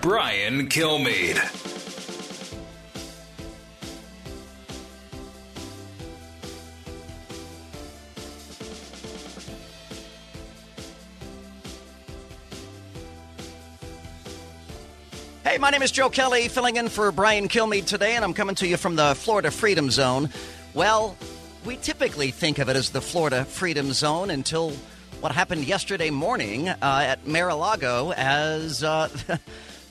Brian Kilmeade. Hey, my name is Joe Kelly, filling in for Brian Kilmeade today, and I'm coming to you from the Florida Freedom Zone. Well, we typically think of it as the Florida Freedom Zone until what happened yesterday morning uh, at Mar-a-Lago as uh,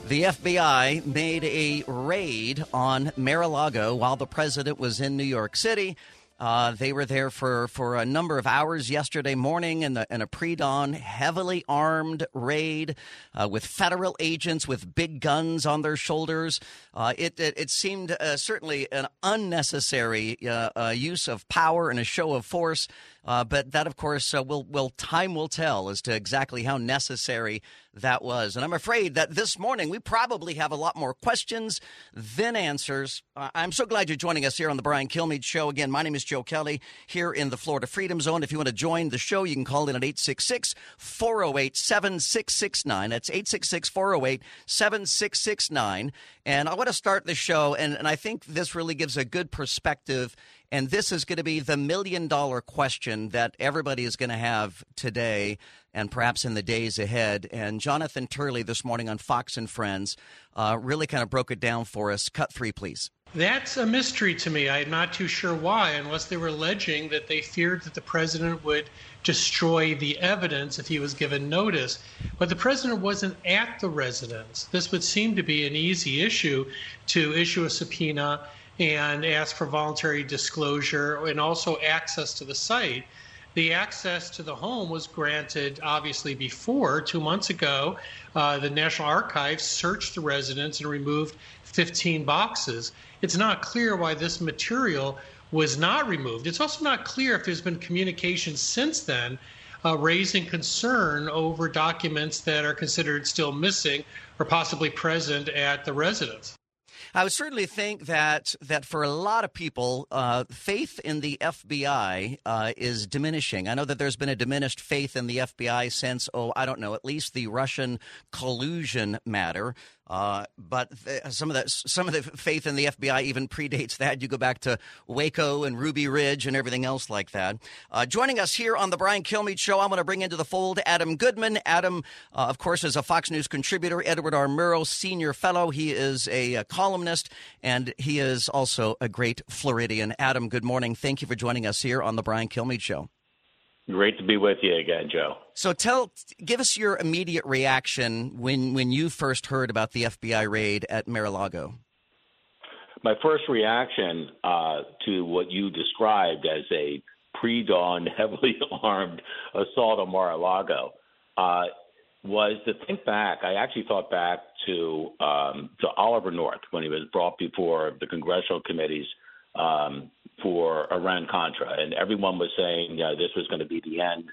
the FBI made a raid on Mar-a-Lago while the president was in New York City. Uh, they were there for, for a number of hours yesterday morning in, the, in a pre dawn, heavily armed raid uh, with federal agents with big guns on their shoulders. Uh, it, it, it, seemed uh, certainly an unnecessary uh, uh, use of power and a show of force. But that, of course, will, will time will tell as to exactly how necessary that was. And I'm afraid that this morning we probably have a lot more questions than answers. Uh, I'm so glad you're joining us here on the Brian Kilmeade Show. Again, my name is Joe Kelly here in the Florida Freedom Zone. If you want to join the show, you can call in at 866 408 7669. That's 866 408 7669. And I want to start the show, and, and I think this really gives a good perspective and this is going to be the million dollar question that everybody is going to have today and perhaps in the days ahead. And Jonathan Turley this morning on Fox and Friends uh, really kind of broke it down for us. Cut three, please. That's a mystery to me. I'm not too sure why, unless they were alleging that they feared that the president would destroy the evidence if he was given notice. But the president wasn't at the residence. This would seem to be an easy issue to issue a subpoena and ask for voluntary disclosure and also access to the site. The access to the home was granted obviously before, two months ago. Uh, the National Archives searched the residence and removed 15 boxes. It's not clear why this material was not removed. It's also not clear if there's been communication since then uh, raising concern over documents that are considered still missing or possibly present at the residence. I would certainly think that that for a lot of people, uh, faith in the FBI uh, is diminishing. I know that there's been a diminished faith in the FBI since, oh, I don't know, at least the Russian collusion matter. Uh, but th- some of the some of the faith in the FBI even predates that. You go back to Waco and Ruby Ridge and everything else like that. Uh, joining us here on the Brian Kilmeade Show, I'm going to bring into the fold Adam Goodman. Adam, uh, of course, is a Fox News contributor. Edward R. Murrow Senior Fellow. He is a, a columnist and he is also a great Floridian. Adam, good morning. Thank you for joining us here on the Brian Kilmeade Show. Great to be with you again, Joe. So tell, give us your immediate reaction when when you first heard about the FBI raid at Mar-a-Lago. My first reaction uh, to what you described as a pre-dawn, heavily armed assault on Mar-a-Lago uh, was to think back. I actually thought back to um, to Oliver North when he was brought before the congressional committees um, for Iran Contra, and everyone was saying yeah, this was going to be the end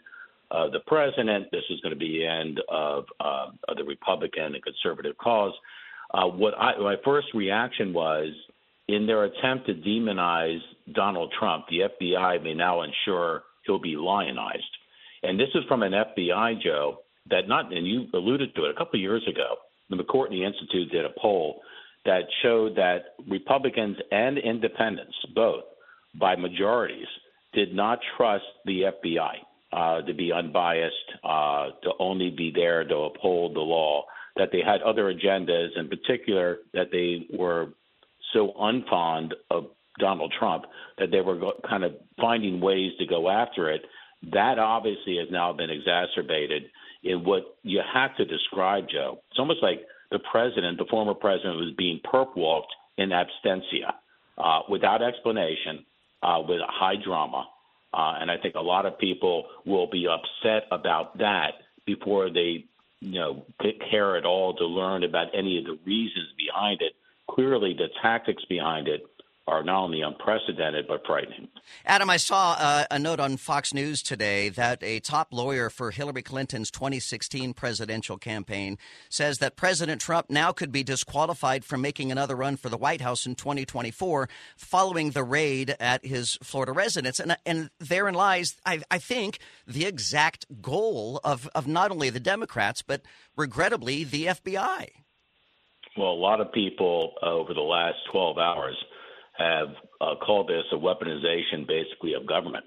of the president. This was going to be the end of, uh, of the Republican and conservative cause. Uh, what I, my first reaction was, in their attempt to demonize Donald Trump, the FBI may now ensure he'll be lionized. And this is from an FBI, Joe, that not, and you alluded to it a couple of years ago. The McCourtney Institute did a poll that showed that Republicans and independents, both by majorities, did not trust the FBI uh, to be unbiased, uh, to only be there to uphold the law, that they had other agendas, in particular, that they were so unfond of Donald Trump that they were go- kind of finding ways to go after it. That obviously has now been exacerbated in what you have to describe, Joe. It's almost like the president, the former president, was being perp walked in absentia uh, without explanation, uh, with high drama. Uh, and I think a lot of people will be upset about that before they, you know, care at all to learn about any of the reasons behind it. clearly the tactics behind it are not only unprecedented but frightening. Adam, I saw uh, a note on Fox News today that a top lawyer for Hillary Clinton's 2016 presidential campaign says that President Trump now could be disqualified from making another run for the White House in 2024 following the raid at his Florida residence. And, and therein lies, I, I think, the exact goal of, of not only the Democrats, but regrettably, the FBI. Well, a lot of people uh, over the last 12 hours have uh, called this a weaponization, basically, of government.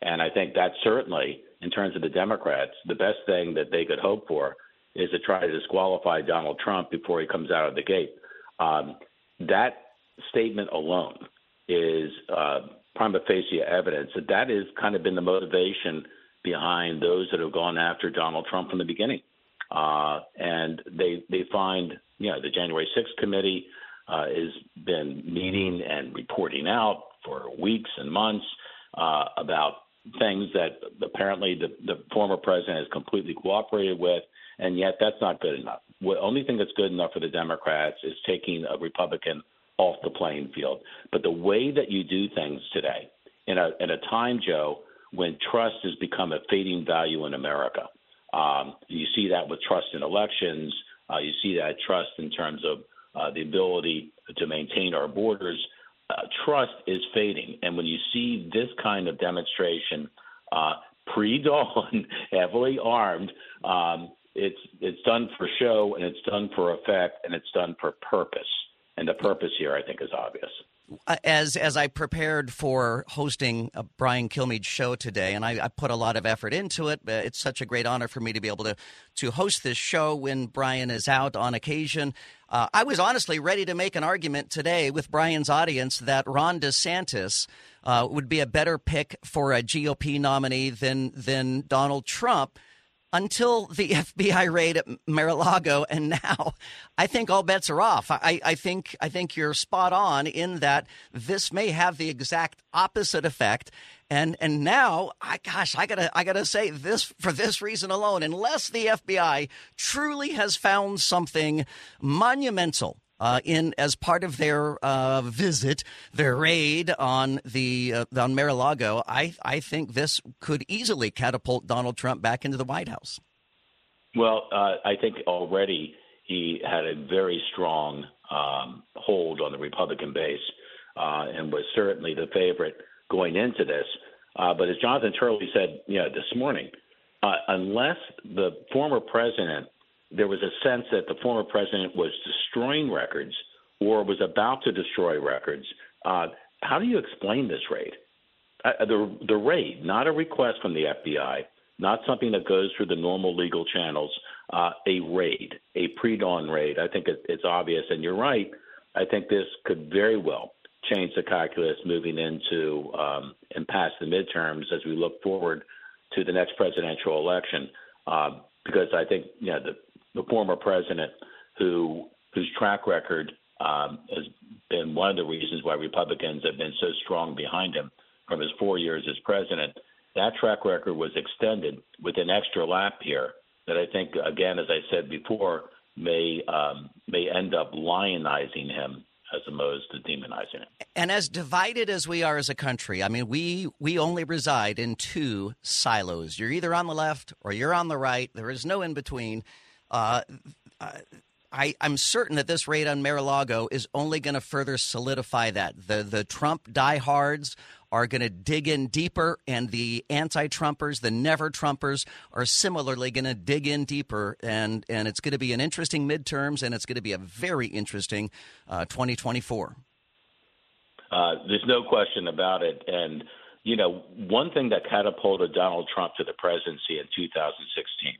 And I think that certainly, in terms of the Democrats, the best thing that they could hope for is to try to disqualify Donald Trump before he comes out of the gate. Um, that statement alone is uh, prima facie evidence that that has kind of been the motivation behind those that have gone after Donald Trump from the beginning. Uh, and they they find, you know, the January 6th committee uh, has been meeting and reporting out for weeks and months uh, about things that apparently the, the former president has completely cooperated with, and yet that's not good enough. The only thing that's good enough for the Democrats is taking a Republican off the playing field. But the way that you do things today, in a in a time, Joe, when trust has become a fading value in America, um, you see that with trust in elections. Uh, you see that trust in terms of uh, the ability to maintain our borders. Uh, trust is fading. And when you see this kind of demonstration, uh, pre dawn, heavily armed, um, it's, it's done for show and it's done for effect and it's done for purpose. And the purpose here, I think, is obvious. Uh, as as I prepared for hosting a Brian Kilmeade show today, and I, I, put a lot of effort into it. It's such a great honor for me to be able to to host this show when Brian is out on occasion. Uh, I was honestly ready to make an argument today with Brian's audience that Ron DeSantis uh, would be a better pick for a GOP nominee than than Donald Trump until the FBI raid at Mar-a-Lago, and now I think all bets are off. I, I, think I think you're spot on in that this may have the exact opposite effect. And and now, I gosh, I gotta I gotta say this for this reason alone. Unless the FBI truly has found something monumental uh, in as part of their uh, visit, their raid on the uh, on Mar-a-Lago. I I think this could easily catapult Donald Trump back into the White House. Well, uh, I think already he had a very strong um, hold on the Republican base uh, and was certainly the favorite going into this. Uh, but as Jonathan Turley said, you know, this morning, unless the former president there was a sense that the former president was destroying records or was about to destroy records. Uh, how do you explain this raid? Uh, the the raid, not a request from the FBI, not something that goes through the normal legal channels. Uh, a raid, a pre-dawn raid. I think it, it's obvious, and you're right. I think this could very well change the calculus moving into um, and past the midterms as we look forward to the next presidential election. Uh, because I think you know the the former president, who whose track record um, has been one of the reasons why Republicans have been so strong behind him from his four years as president. That track record was extended with an extra lap here that I think, again, as I said before, may um, may end up lionizing him as opposed to demonizing him. And as divided as we are as a country, I mean, we we only reside in two silos. You're either on the left or you're on the right. There is no in between. Uh, I, am certain that this raid on Mar-a-Lago is only going to further solidify that. The the Trump diehards are going to dig in deeper, and the anti-Trumpers, the never-Trumpers, are similarly going to dig in deeper, and and it's going to be an interesting midterms, and it's going to be a very interesting uh, 2024. Uh, there's no question about it, and you know one thing that catapulted Donald Trump to the presidency in 2016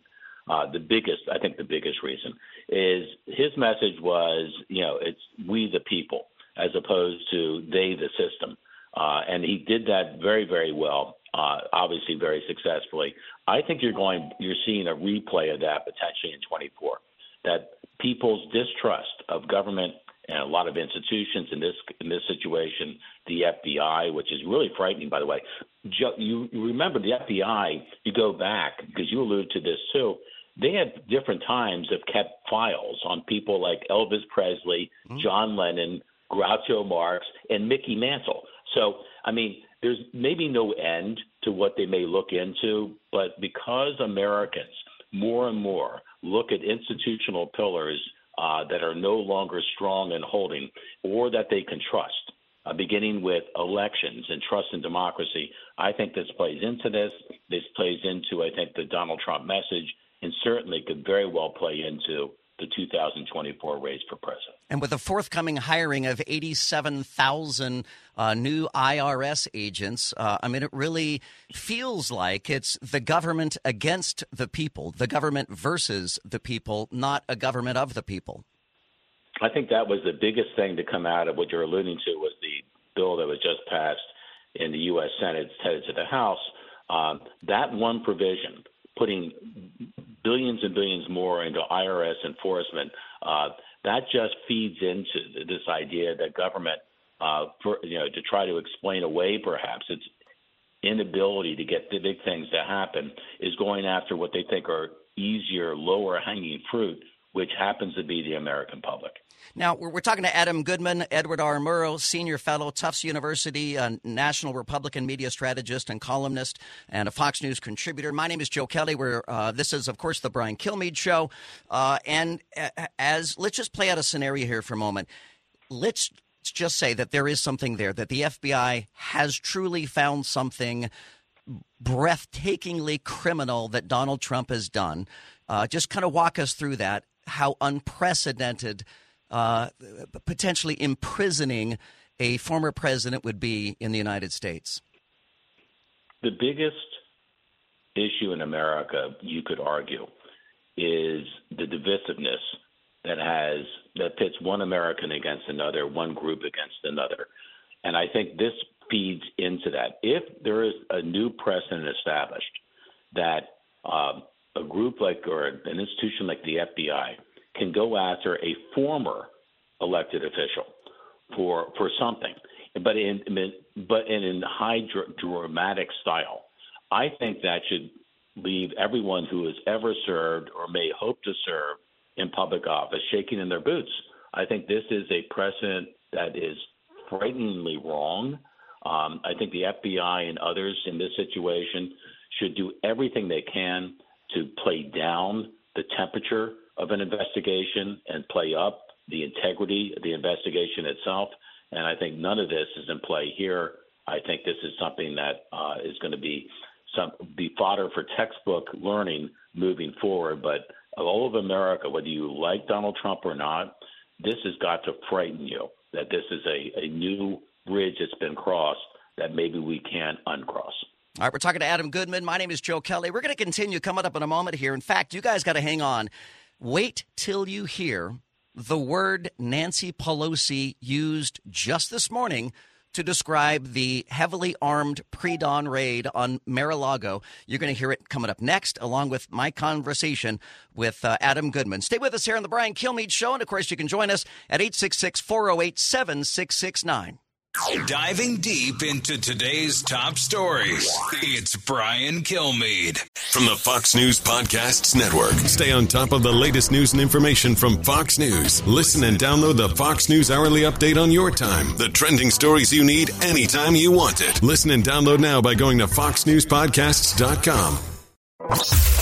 uh, the biggest, I think, the biggest reason is his message was, you know, it's we the people as opposed to they the system, uh, and he did that very, very well. Uh, obviously, very successfully. I think you're going, you're seeing a replay of that potentially in 24. That people's distrust of government and a lot of institutions in this in this situation, the FBI, which is really frightening, by the way. You, you remember the FBI? You go back because you alluded to this too they at different times have kept files on people like Elvis Presley, mm-hmm. John Lennon, Groucho Marx, and Mickey Mantle. So, I mean, there's maybe no end to what they may look into, but because Americans more and more look at institutional pillars uh, that are no longer strong and holding or that they can trust, uh, beginning with elections and trust in democracy. I think this plays into this. This plays into, I think, the Donald Trump message, and certainly could very well play into the 2024 race for president. And with the forthcoming hiring of 87,000 uh, new IRS agents, uh, I mean, it really feels like it's the government against the people, the government versus the people, not a government of the people. I think that was the biggest thing to come out of what you're alluding to was the bill that was just passed in the U.S. Senate, headed to the House. Um, that one provision, putting billions and billions more into IRS enforcement, uh, that just feeds into this idea that government, uh, for, you know, to try to explain away perhaps its inability to get the big things to happen, is going after what they think are easier, lower hanging fruit, which happens to be the American public. Now, we're, we're, talking to Adam Goodman, Edward R. Murrow, Senior Fellow, Tufts University, a National Republican media strategist and columnist, and a Fox News contributor. My name is Joe Kelly. We're, uh, this is, of course, the Brian Kilmeade Show. Uh, and as let's just play out a scenario here for a moment. Let's just say that there is something there, that the FBI has truly found something breathtakingly criminal that Donald Trump has done. Uh, just kind of walk us through that, how unprecedented – uh, potentially imprisoning a former president would be in the United States? The biggest issue in America, you could argue, is the divisiveness that has that pits one American against another, one group against another. And I think this feeds into that. If there is a new precedent established that uh, a group like or an institution like the FBI can go after a former elected official for for something, but in but in, in high dr- dramatic style. I think that should leave everyone who has ever served or may hope to serve in public office shaking in their boots. I think this is a precedent that is frighteningly wrong. Um, I think the FBI and others in this situation should do everything they can to play down the temperature of an investigation and play up the integrity of the investigation itself. And I think none of this is in play here. I think this is something that uh, is going to be some be fodder for textbook learning moving forward. But all of America, whether you like Donald Trump or not, this has got to frighten you that this is a, a new bridge that's been crossed that maybe we can't uncross. All right, we're talking to Adam Goodman. My name is Joe Kelly. We're going to continue coming up in a moment here. In fact, you guys got to hang on. Wait till you hear the word Nancy Pelosi used just this morning to describe the heavily armed pre dawn raid on Mar a Lago. You're going to hear it coming up next, along with my conversation with uh, Adam Goodman. Stay with us here on The Brian Kilmeade Show. And of course, you can join us at 866 408 7669. Diving deep into today's top stories, it's Brian Kilmeade. From the Fox News Podcasts Network. Stay on top of the latest news and information from Fox News. Listen and download the Fox News Hourly Update on your time. The trending stories you need anytime you want it. Listen and download now by going to foxnewspodcasts.com.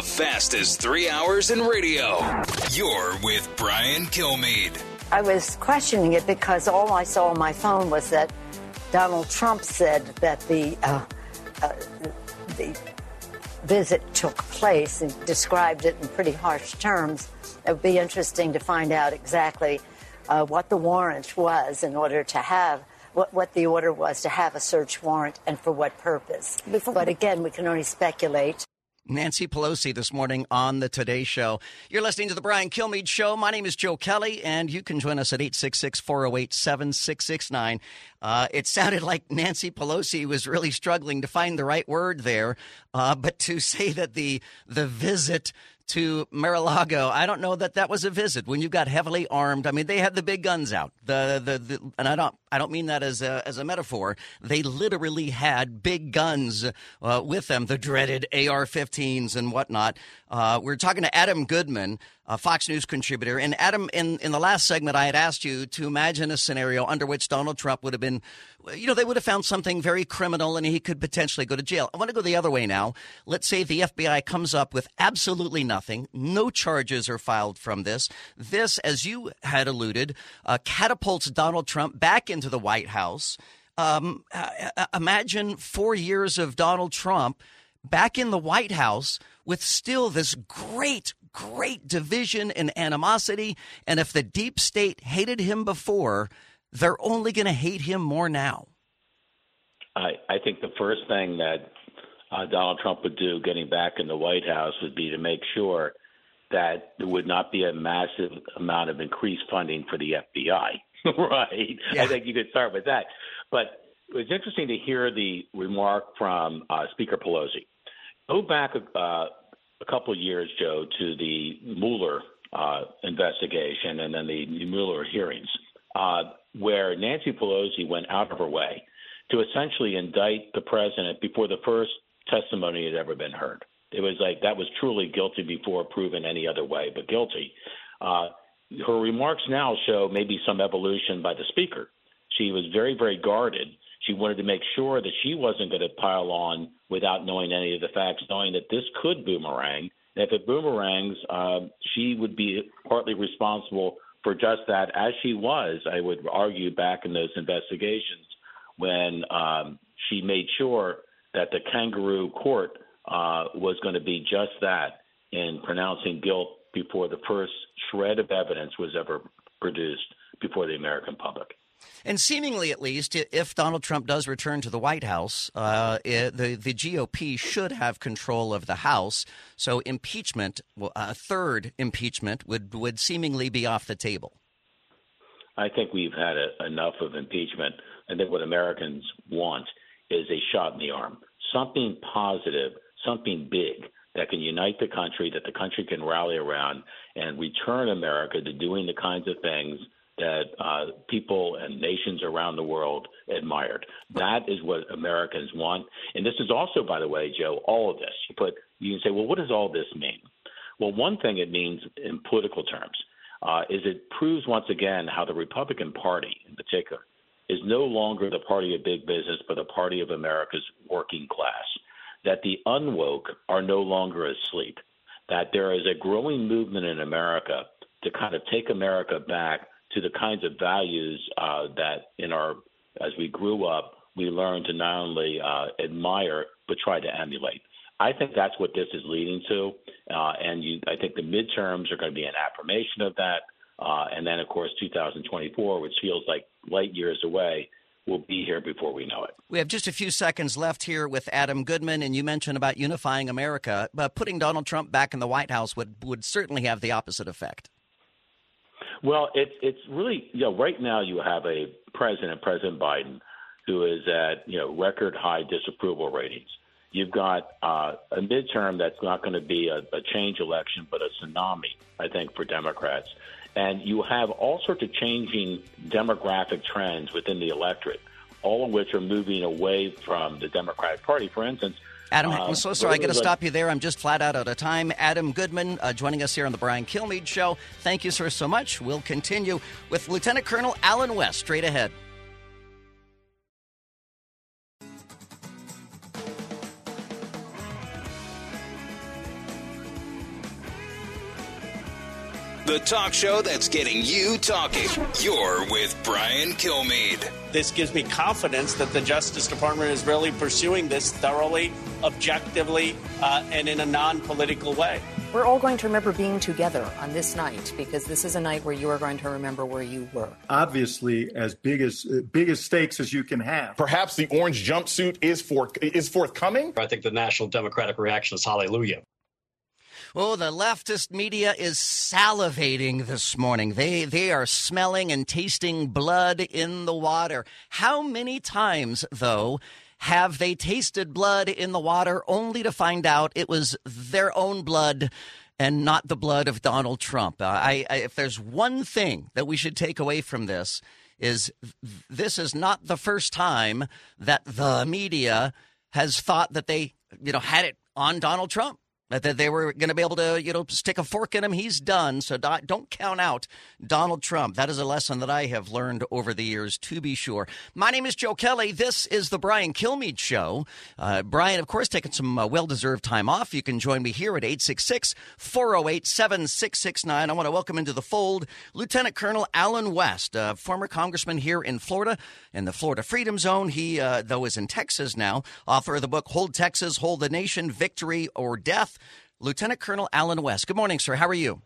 The fastest three hours in radio. You're with Brian Kilmeade. I was questioning it because all I saw on my phone was that Donald Trump said that the uh, uh, the visit took place and described it in pretty harsh terms. It would be interesting to find out exactly uh, what the warrant was in order to have what, what the order was to have a search warrant and for what purpose. But again, we can only speculate. Nancy Pelosi this morning on the Today Show. You're listening to the Brian Kilmeade Show. My name is Joe Kelly, and you can join us at 866 408 7669. Uh, it sounded like Nancy Pelosi was really struggling to find the right word there, uh, but to say that the the visit to Mar-a-Lago. I don't know that that was a visit when you got heavily armed. I mean, they had the big guns out. The, the, the and I don't I don't mean that as a as a metaphor. They literally had big guns uh, with them, the dreaded AR-15s and whatnot. Uh, we're talking to Adam Goodman, a Fox News contributor, and Adam. In in the last segment, I had asked you to imagine a scenario under which Donald Trump would have been you know, they would have found something very criminal and he could potentially go to jail. I want to go the other way now. Let's say the FBI comes up with absolutely nothing, no charges are filed from this. This, as you had alluded, uh, catapults Donald Trump back into the White House. Um, uh, uh imagine four years of Donald Trump back in the White House with still this great, great division and animosity. And if the deep state hated him before, they're only going to hate him more now. I, I think the first thing that uh, Donald Trump would do getting back in the White House would be to make sure that there would not be a massive amount of increased funding for the FBI. right? Yeah. I think you could start with that. But it was interesting to hear the remark from uh, Speaker Pelosi. Go back uh, a couple of years, Joe, to the Mueller uh, investigation and then the Mueller hearings. Uh, where Nancy Pelosi went out of her way to essentially indict the president before the first testimony had ever been heard. It was like that was truly guilty before proven any other way but guilty. Uh, her remarks now show maybe some evolution by the speaker. She was very, very guarded. She wanted to make sure that she wasn't going to pile on without knowing any of the facts, knowing that this could boomerang. And if it boomerangs, uh, she would be partly responsible for just that, as she was, I would argue, back in those investigations when um, she made sure that the kangaroo court uh, was going to be just that in pronouncing guilt before the first shred of evidence was ever produced before the American public. And seemingly, at least, if Donald Trump does return to the White House, uh, it, the the GOP should have control of the House. So impeachment, a third impeachment, would would seemingly be off the table. I think we've had a, enough of impeachment. I think what Americans want is a shot in the arm, something positive, something big that can unite the country, that the country can rally around, and return America to doing the kinds of things that uh, people and nations around the world admired. That is what Americans want. And this is also, by the way, Joe, all of this. You put you can say, well, what does all this mean? Well, one thing it means in political terms uh, is it proves once again how the Republican Party, in particular, is no longer the party of big business, but the party of America's working class. That the unwoke are no longer asleep. That there is a growing movement in America to kind of take America back to the kinds of values uh, that in our as we grew up we learned to not only uh, admire but try to emulate. I think that's what this is leading to, uh, and you, I think the midterms are going to be an affirmation of that. Uh, and then, of course, 2024, which feels like light years away, will be here before we know it. We have just a few seconds left here with Adam Goodman, and you mentioned about unifying America, but putting Donald Trump back in the White House would would certainly have the opposite effect. Well, it's it's really you know right now you have a president, President Biden, who is at you know record high disapproval ratings. You've got uh, a midterm that's not going to be a, a change election, but a tsunami, I think, for Democrats. And you have all sorts of changing demographic trends within the electorate, all of which are moving away from the Democratic Party. For instance, Adam, I'm so sorry. I got to stop you there. I'm just flat out out of time. Adam Goodman uh, joining us here on the Brian Kilmeade Show. Thank you, sir, so much. We'll continue with Lieutenant Colonel Allen West straight ahead. The talk show that's getting you talking. You're with Brian Kilmeade. This gives me confidence that the Justice Department is really pursuing this thoroughly, objectively, uh, and in a non political way. we're all going to remember being together on this night because this is a night where you are going to remember where you were. Obviously, as big as uh, big as stakes as you can have. Perhaps the orange jumpsuit is for is forthcoming. I think the national democratic reaction is hallelujah. Oh, the leftist media is salivating this morning. They they are smelling and tasting blood in the water. How many times though have they tasted blood in the water only to find out it was their own blood and not the blood of Donald Trump? Uh, I, I, if there's one thing that we should take away from this is this is not the first time that the media has thought that they you know had it on Donald Trump that they were going to be able to, you know, stick a fork in him. He's done. So don't count out Donald Trump. That is a lesson that I have learned over the years, to be sure. My name is Joe Kelly. This is the Brian Kilmeade Show. Uh, Brian, of course, taking some uh, well deserved time off. You can join me here at 866 408 7669. I want to welcome into the fold Lieutenant Colonel Allen West, uh, former congressman here in Florida in the Florida Freedom Zone. He, uh, though, is in Texas now, author of the book Hold Texas, Hold the Nation, Victory or Death. Lieutenant Colonel Allen West. Good morning, sir. How are you?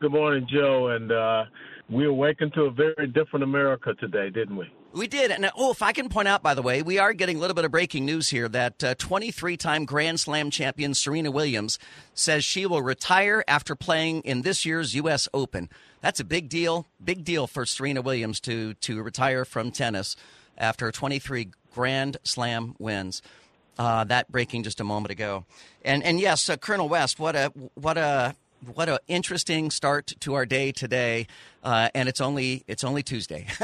Good morning, Joe. And uh, we awakened to a very different America today, didn't we? We did. And oh, if I can point out, by the way, we are getting a little bit of breaking news here that 23 uh, time Grand Slam champion Serena Williams says she will retire after playing in this year's U.S. Open. That's a big deal. Big deal for Serena Williams to, to retire from tennis after 23 Grand Slam wins. Uh, that breaking just a moment ago, and and yes, uh, Colonel West, what a what a what a interesting start to our day today, uh, and it's only it's only Tuesday.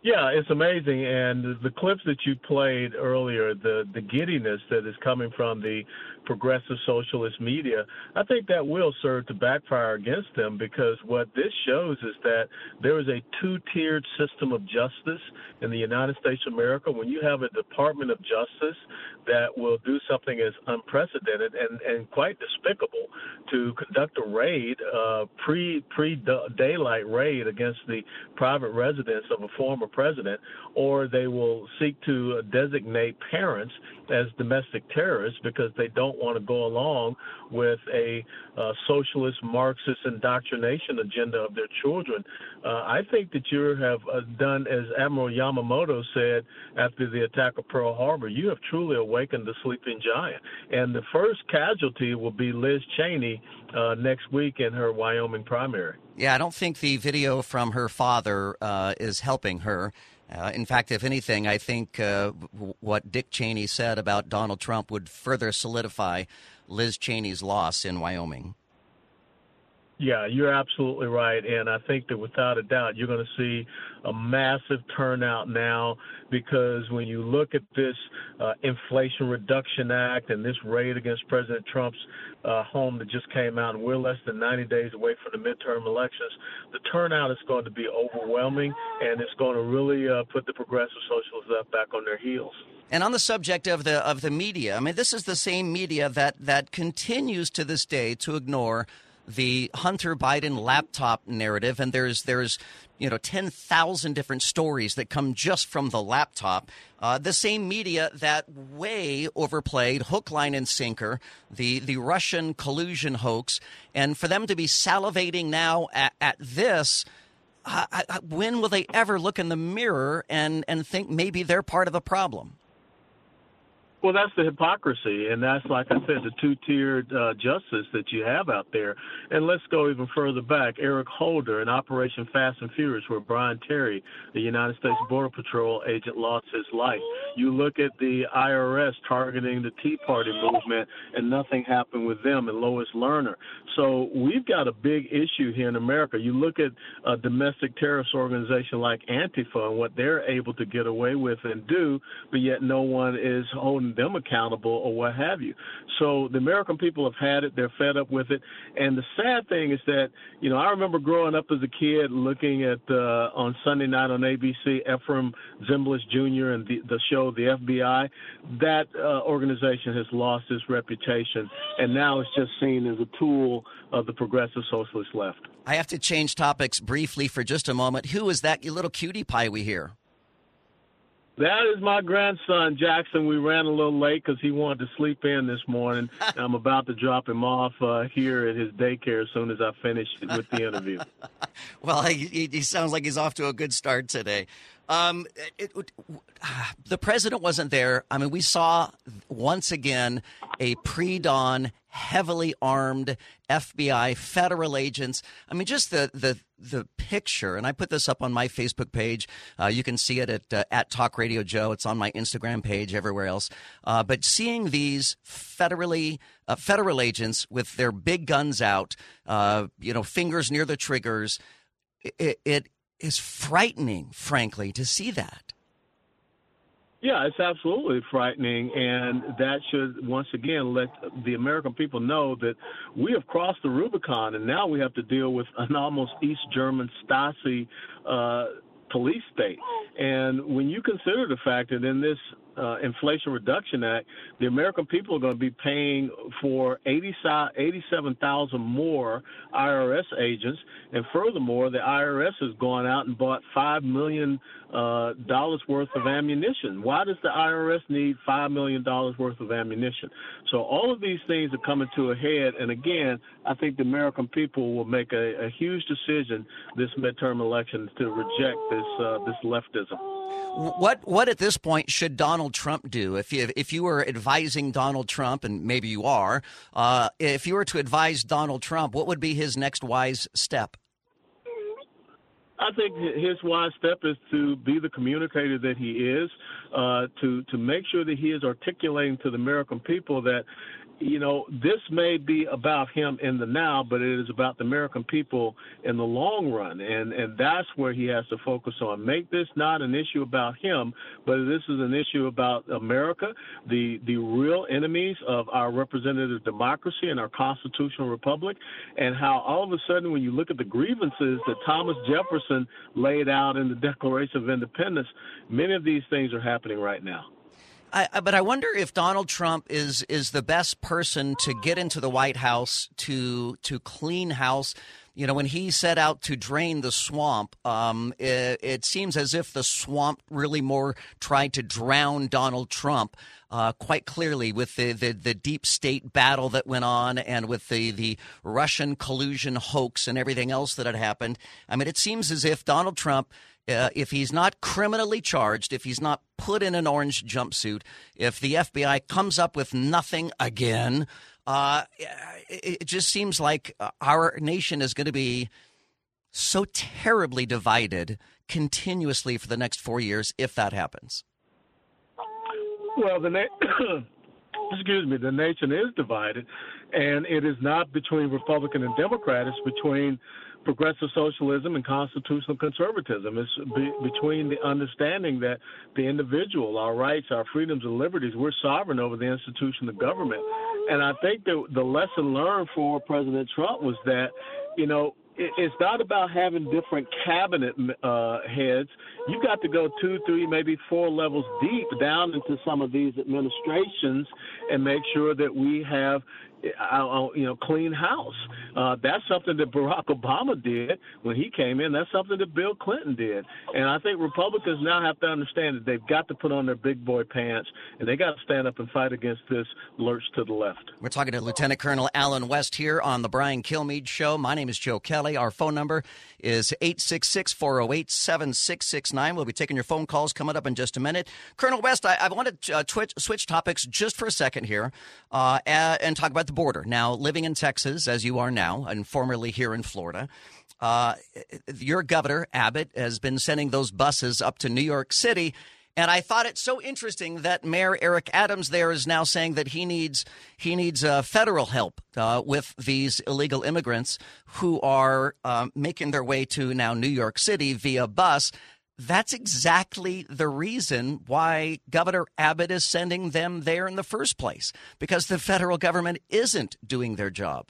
Yeah, it's amazing, and the clips that you played earlier, the the giddiness that is coming from the progressive socialist media, I think that will serve to backfire against them because what this shows is that there is a two-tiered system of justice in the United States of America. When you have a Department of Justice that will do something as unprecedented and, and quite despicable to conduct a raid, uh, pre pre daylight raid against the private residence of a former president, or they will seek to designate parents as domestic terrorists because they don't want to go along with a uh, socialist Marxist indoctrination agenda of their children. Uh, I think that you have uh, done, as Admiral Yamamoto said after the attack of Pearl Harbor, you have truly awakened the sleeping giant. And the first casualty will be Liz Cheney uh, next week in her Wyoming primary. Yeah, I don't think the video from her father uh, is helping her. Uh, in fact, if anything, I think uh, what Dick Cheney said about Donald Trump would further solidify Liz Cheney's loss in Wyoming. Yeah, you're absolutely right. And I think that without a doubt, you're going to see a massive turnout now because when you look at this uh, Inflation Reduction Act and this raid against President Trump's uh, home that just came out, and we're less than 90 days away from the midterm elections, the turnout is going to be overwhelming and it's going to really uh, put the progressive socialists back on their heels. And on the subject of the of the media, I mean, this is the same media that that continues to this day to ignore the Hunter Biden laptop narrative, and there's there's you know ten thousand different stories that come just from the laptop. Uh, the same media that way overplayed hook, line, and sinker the the Russian collusion hoax, and for them to be salivating now at, at this. Uh, when will they ever look in the mirror and, and think maybe they're part of the problem? Well, that's the hypocrisy, and that's like I said, the two-tiered uh, justice that you have out there. And let's go even further back. Eric Holder in Operation Fast and Furious, where Brian Terry, the United States Border Patrol agent, lost his life. You look at the IRS targeting the Tea Party movement, and nothing happened with them and Lois Lerner. So we've got a big issue here in America. You look at a domestic terrorist organization like Antifa and what they're able to get away with and do, but yet no one is holding holding them accountable or what have you. So the American people have had it; they're fed up with it. And the sad thing is that you know I remember growing up as a kid looking at uh, on Sunday night on ABC Efrem Zimbalist Jr. and the, the show The FBI. That uh, organization has lost its reputation, and now it's just seen as a tool of the progressive socialist left. I have to change topics briefly for just a moment. Who is that little cutie pie we hear? That is my grandson, Jackson. We ran a little late because he wanted to sleep in this morning. I'm about to drop him off uh, here at his daycare as soon as I finish with the interview. well, he, he, sounds like he's off to a good start today. Um, it, it, the president wasn't there. I mean, we saw once again a pre dawn, heavily armed FBI federal agents. I mean, just the, the, the picture, and I put this up on my Facebook page. Uh, you can see it at, uh, at Talk Radio Joe. It's on my Instagram page, everywhere else. Uh, but seeing these federally, uh, federal agents with their big guns out, uh, you know, fingers near the triggers, it, it is frightening, frankly, to see that. Yeah, it's absolutely frightening, and that should once again let the American people know that we have crossed the Rubicon, and now we have to deal with an almost East German Stasi uh, police state. And when you consider the fact that in this uh, Inflation Reduction Act, the American people are going to be paying for 80, 87,000 more IRS agents. And furthermore, the IRS has gone out and bought $5 million uh, worth of ammunition. Why does the IRS need $5 million worth of ammunition? So all of these things are coming to a head. And again, I think the American people will make a, a huge decision this midterm election to reject this, uh, this leftism. What what at this point should Donald Trump do if you if you were advising Donald Trump and maybe you are uh, if you were to advise Donald Trump what would be his next wise step? I think his wise step is to be the communicator that he is, uh, to to make sure that he is articulating to the American people that you know, this may be about him in the now, but it is about the American people in the long run. And, and that's where he has to focus on. Make this not an issue about him, but this is an issue about America, the, the real enemies of our representative democracy and our constitutional republic, and how all of a sudden, when you look at the grievances that Thomas Jefferson laid out in the Declaration of Independence, many of these things are happening right now. I, but I wonder if Donald Trump is is the best person to get into the White House to to clean house. You know, when he set out to drain the swamp, um, it, it, seems as if the swamp really more tried to drown Donald Trump. Uh, quite clearly, with the, the, the deep state battle that went on, and with the the Russian collusion hoax and everything else that had happened. I mean, it seems as if Donald Trump uh, if he's not criminally charged, if he's not put in an orange jumpsuit, if the FBI comes up with nothing again, uh, it, just seems like uh, our nation is going to be so terribly divided continuously for the next four years if that happens. Well, the na- excuse me, the nation is divided, and it is not between Republican and Democrat. It's between progressive socialism and constitutional conservatism. It's be, between the understanding that the individual, our rights, our freedoms and liberties, we're sovereign over the institution of government. And I think that the lesson learned for President Trump was that, you know, it's not about having different cabinet uh, heads. You've got to go two, three, maybe four levels deep down into some of these administrations and make sure that we have you know, clean house. Uh, that's something that Barack Obama did when he came in. That's something that Bill Clinton did. And I think Republicans now have to understand that they've got to put on their big boy pants and they got to stand up and fight against this lurch to the left. We're talking to Lieutenant Colonel Allen West here on the Brian Kilmeade Show. My name is Joe Kelly. Our phone number is 866 408 7669. We'll be taking your phone calls coming up in just a minute. Colonel West, I, I want to uh, twitch, switch topics just for a second here uh, and talk about the border. Now, living in Texas, as you are now, and formerly here in Florida, uh, your governor, Abbott, has been sending those buses up to New York City. And I thought it so interesting that Mayor Eric Adams there is now saying that he needs he needs uh, federal help uh, with these illegal immigrants who are uh, making their way to now New York City via bus that's exactly the reason why Governor Abbott is sending them there in the first place, because the federal government isn't doing their job.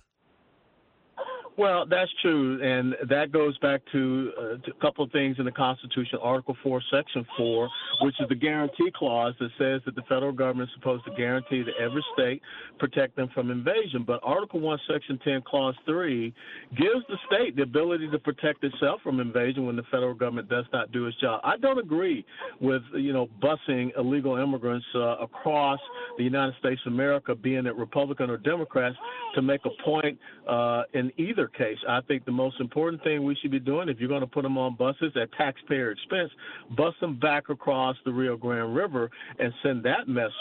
Well, that's true, and that goes back to, uh, to, a couple of things in the Constitution, Article 4, Section 4, which is the guarantee clause that says that the federal government is supposed to guarantee that every state protect them from invasion. But Article 1, Section 10, Clause 3 gives the state the ability to protect itself from invasion when the federal government does not do its job. I don't agree with, you know, busing illegal immigrants uh, across the United States of America, being it Republican or Democrats, to make a point uh, in either case. I think the most important thing we should be doing, if you're going to put them on buses at taxpayer expense, bus them back across the Rio Grande River and send that message.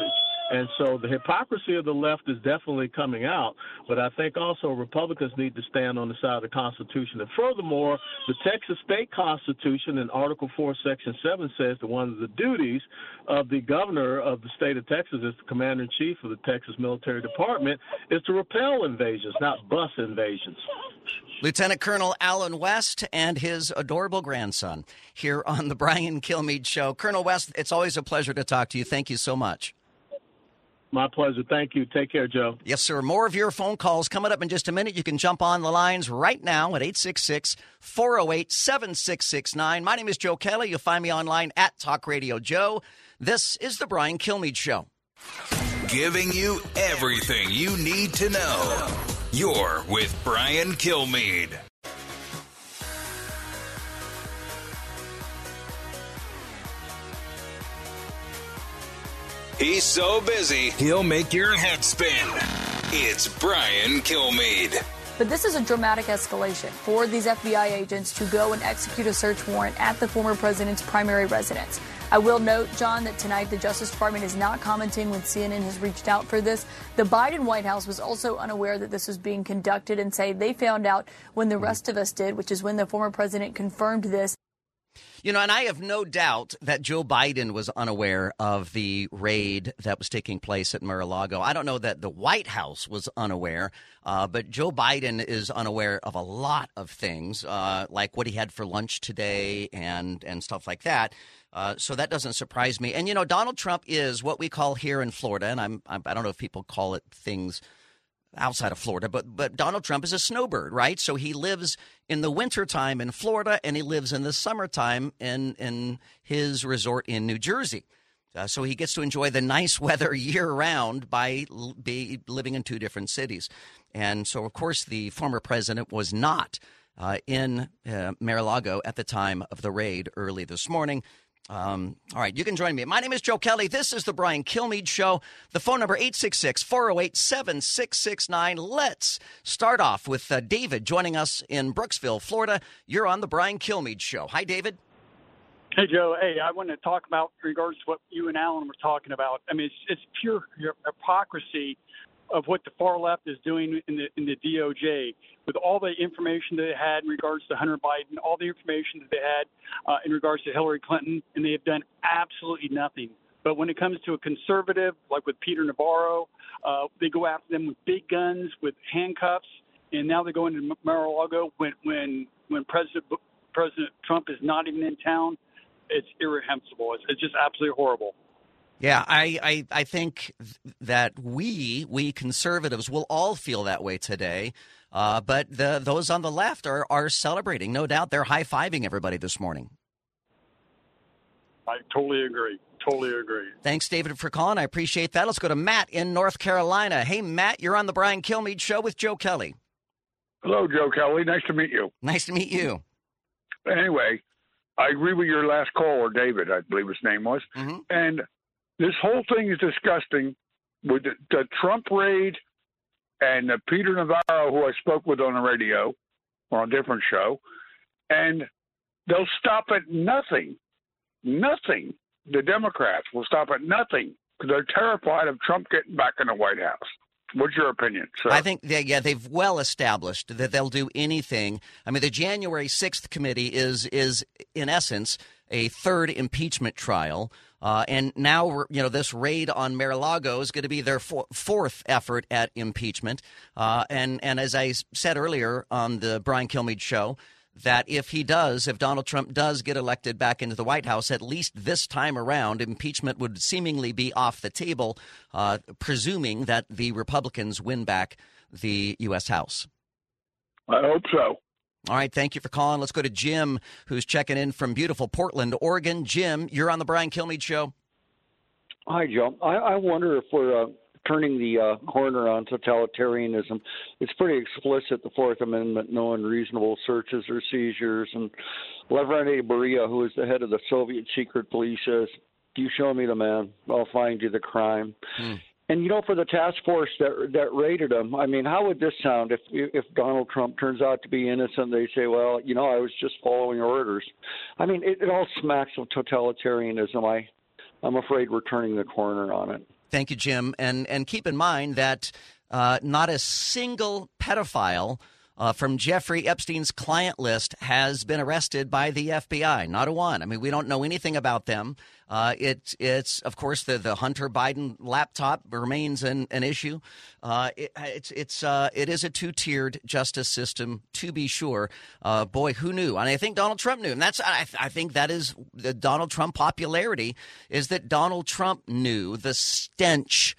And so the hypocrisy of the left is definitely coming out, but I think also Republicans need to stand on the side of the Constitution. And furthermore, the Texas State Constitution in Article 4, Section 7 says that one of the duties of the governor of the state of Texas as the commander in chief of the Texas Military Department is to repel invasions, not bus invasions. Lieutenant Colonel Allen West and his adorable grandson here on the Brian Kilmeade Show. Colonel West, it's always a pleasure to talk to you. Thank you so much. My pleasure. Thank you. Take care, Joe. Yes, sir. More of your phone calls coming up in just a minute. You can jump on the lines right now at 866 408 7669. My name is Joe Kelly. You'll find me online at Talk Radio Joe. This is the Brian Kilmeade Show. Giving you everything you need to know. You're with Brian Kilmeade. He's so busy, he'll make your head spin. It's Brian Kilmeade. But this is a dramatic escalation for these FBI agents to go and execute a search warrant at the former president's primary residence. I will note, John, that tonight the Justice Department is not commenting when CNN has reached out for this. The Biden White House was also unaware that this was being conducted and say they found out when the rest of us did, which is when the former president confirmed this. You know, and I have no doubt that Joe Biden was unaware of the raid that was taking place at Mar-a-Lago. I don't know that the White House was unaware, uh, but Joe Biden is unaware of a lot of things, uh, like what he had for lunch today and and stuff like that. Uh, so that doesn't surprise me. And you know, Donald Trump is what we call here in Florida, and I'm, I'm I don't know if people call it things outside of Florida, but but Donald Trump is a snowbird, right? So he lives in the wintertime in Florida and he lives in the summertime in in his resort in New Jersey. Uh, so he gets to enjoy the nice weather year round by l- be living in two different cities. And so, of course, the former president was not uh, in uh, Mar-a-Lago at the time of the raid early this morning. Um, all right, you can join me. My name is Joe Kelly. This is the Brian Kilmeade Show. The phone number 866-408-7669. Let's start off with uh, David joining us in Brooksville, Florida. You're on the Brian Kilmeade Show. Hi, David. Hey, Joe. Hey, I want to talk about in regards to what you and Alan were talking about. I mean, it's, it's pure hypocrisy of what the far left is doing in the in the DOJ with all the information that they had in regards to Hunter Biden, all the information that they had uh, in regards to Hillary Clinton, and they have done absolutely nothing. But when it comes to a conservative, like with Peter Navarro, uh, they go after them with big guns, with handcuffs, and now they're going to Mar-a-Lago when when when President President Trump is not even in town. It's irreprehensible. It's, it's just absolutely horrible. Yeah, I, I, I think that we, we conservatives, will all feel that way today. Uh, but the, those on the left are, are celebrating. No doubt they're high fiving everybody this morning. I totally agree. Totally agree. Thanks, David, for calling. I appreciate that. Let's go to Matt in North Carolina. Hey, Matt, you're on the Brian Kilmeade Show with Joe Kelly. Hello, Joe Kelly. Nice to meet you. Nice to meet you. Anyway, I agree with your last caller, David, I believe his name was. Mm-hmm. And this whole thing is disgusting with the, the Trump raid and uh, Peter Navarro, who I spoke with on the radio or on a different show, and they'll stop at nothing. Nothing. The Democrats will stop at nothing because they're terrified of Trump getting back in the White House. What's your opinion, sir? I think, they, yeah, they've well established that they'll do anything. I mean, the January 6th committee is, is in essence, a third impeachment trial. Uh, and now, you know, this raid on Mar-a-Lago is going to be their fourth effort at impeachment. Uh, and and as I said earlier on the Brian Kilmeade show, that if he does, if Donald Trump does get elected back into the White House, at least this time around, impeachment would seemingly be off the table, uh, presuming that the Republicans win back the U.S. House. I hope so. All right, thank you for calling. Let's go to Jim, who's checking in from beautiful Portland, Oregon. Jim, you're on the Brian Kilmeade Show. Hi, Joe. I, I wonder if we're uh, turning the uh, corner on totalitarianism. It's pretty explicit, the Fourth Amendment, no unreasonable searches or seizures. And Lavrentiy Beria, who is the head of the Soviet secret police, says, "You show me the man, I'll find you the crime." Hmm. And you know, for the task force that that raided him, I mean, how would this sound if if Donald Trump turns out to be innocent? They say, "Well, you know, I was just following orders." I mean, it, it all smacks of totalitarianism. I, I'm afraid we're turning the corner on it. Thank you, Jim. And and keep in mind that uh, not a single pedophile uh, from Jeffrey Epstein's client list has been arrested by the FBI. Not a one. I mean, we don't know anything about them. Uh, it, it's of course the the Hunter Biden laptop remains an, an issue. Uh, it, it's it's uh, it is a two tiered justice system to be sure. Uh, boy, who knew? And I think Donald Trump knew, and that's I, I think that is the Donald Trump popularity is that Donald Trump knew the stench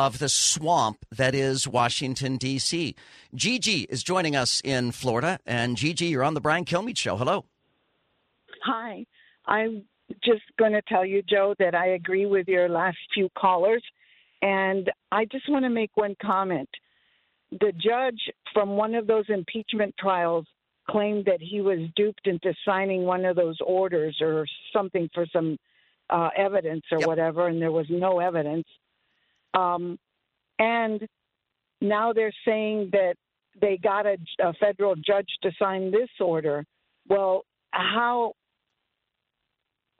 of the swamp that is Washington, D.C. Gigi is joining us in Florida. And Gigi, you're on the Brian Kilmeade Show. Hello. Hi. I'm just going to tell you, Joe, that I agree with your last few callers. And I just want to make one comment. The judge from one of those impeachment trials claimed that he was duped into signing one of those orders or something for some uh, evidence or whatever, and there was no evidence. Um, and now they're saying that they got a, a federal judge to sign this order. Well, how?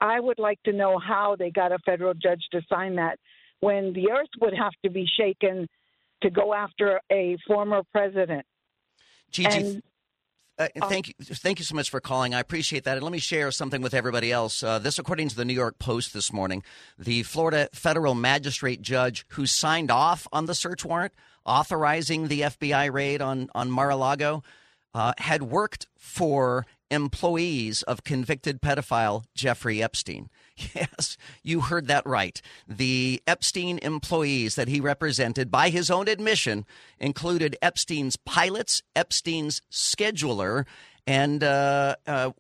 I would like to know how they got a federal judge to sign that when the earth would have to be shaken to go after a former president. Gigi, And- uh, thank you, thank you so much for calling. I appreciate that. And let me share something with everybody else. Uh, this, according to the New York Post this morning, the Florida federal magistrate judge who signed off on the search warrant authorizing the FBI raid on on Mar-a-Lago uh, had worked for employees of convicted pedophile Jeffrey Epstein. Yes, you heard that right. The Epstein employees that he represented, by his own admission, included Epstein's pilots, Epstein's scheduler, and uh, uh,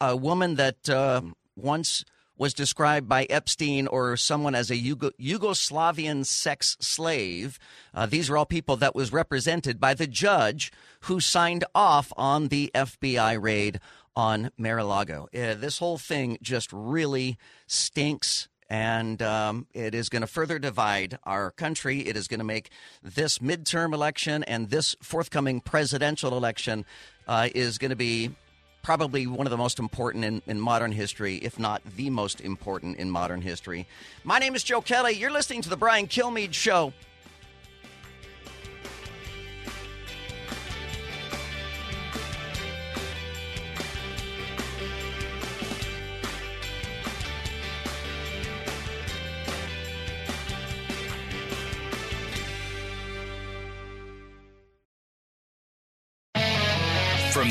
a, woman that uh, once was described by Epstein or someone as a Yugo- Yugoslavian sex slave. Uh, these are all people that was represented by the judge who signed off on the FBI raid on Mar-a-Lago. Uh, this whole thing just really stinks. And um, it is going to further divide our country. It is going to make this midterm election and this forthcoming presidential election uh, is going to be probably one of the most important in, in modern history, if not the most important in modern history. My name is Joe Kelly. You're listening to The Brian Kilmeade Show.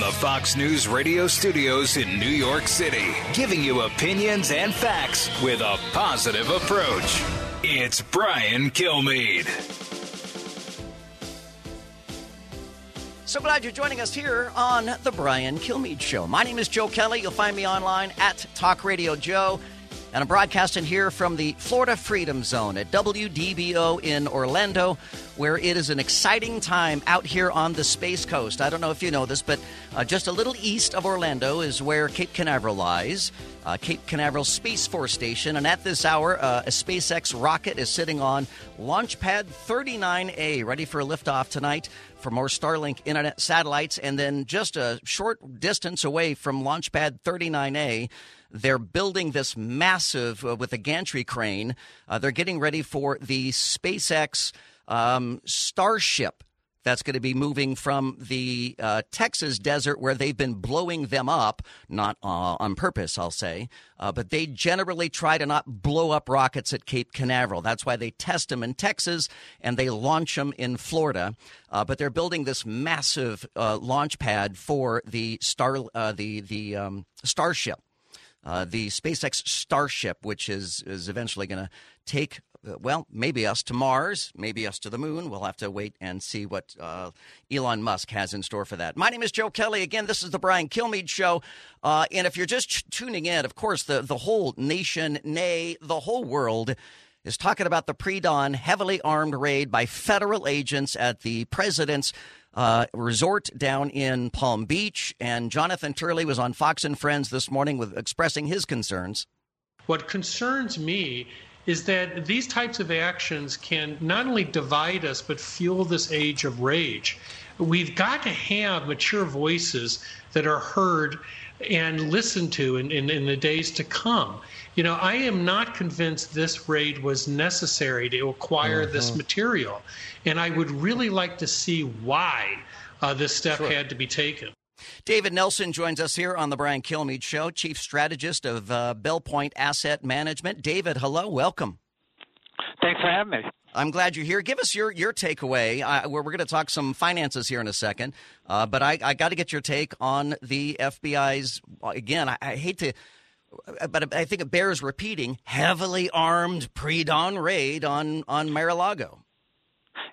The Fox News radio studios in New York City, giving you opinions and facts with a positive approach. It's Brian Kilmeade. So glad you're joining us here on The Brian Kilmeade Show. My name is Joe Kelly. You'll find me online at Talk Radio Joe. And I'm broadcasting here from the Florida Freedom Zone at WDBO in Orlando, where it is an exciting time out here on the Space Coast. I don't know if you know this, but uh, just a little east of Orlando is where Cape Canaveral lies. Uh, Cape Canaveral Space Force Station. And at this hour, uh, a SpaceX rocket is sitting on Launch Pad 39A, ready for a liftoff tonight for more Starlink internet satellites. And then just a short distance away from Launch Pad 39A, they're building this massive, uh, with a gantry crane, uh, they're getting ready for the SpaceX um, Starship that's going to be moving from the uh, Texas desert where they've been blowing them up, not uh, on purpose, I'll say, uh, but they generally try to not blow up rockets at Cape Canaveral. That's why they test them in Texas and they launch them in Florida. Uh, but they're building this massive uh, launch pad for the star, uh, the the um, Starship. Uh, the SpaceX Starship, which is is eventually going to take well, maybe us to Mars, maybe us to the moon. We'll have to wait and see what uh, Elon Musk has in store for that. My name is Joe Kelly. Again, this is the Brian Kilmeade Show. Uh, and if you're just tuning in, of course, the, the whole nation, nay, the whole world, is talking about the pre dawn heavily armed raid by federal agents at the president's uh, resort down in Palm Beach. And Jonathan Turley was on Fox and Friends this morning with expressing his concerns. What concerns me is that these types of actions can not only divide us, but fuel this age of rage. We've got to have mature voices that are heard and listened to in, in, in, the days to come. You know, I am not convinced this raid was necessary to acquire mm-hmm. this material. And I would really like to see why uh, this step sure. had to be taken. David Nelson joins us here on the Brian Kilmeade Show, Chief Strategist of uh, Belpointe Asset Management. David, hello, welcome. Thanks for having me. I'm glad you're here. Give us your your takeaway. Uh, we're, we're going to talk some finances here in a second, uh, but I, I got to get your take on the FBI's. Again, I, I hate to, but I think it bears repeating. Heavily armed pre-dawn raid on on Mar-a-Lago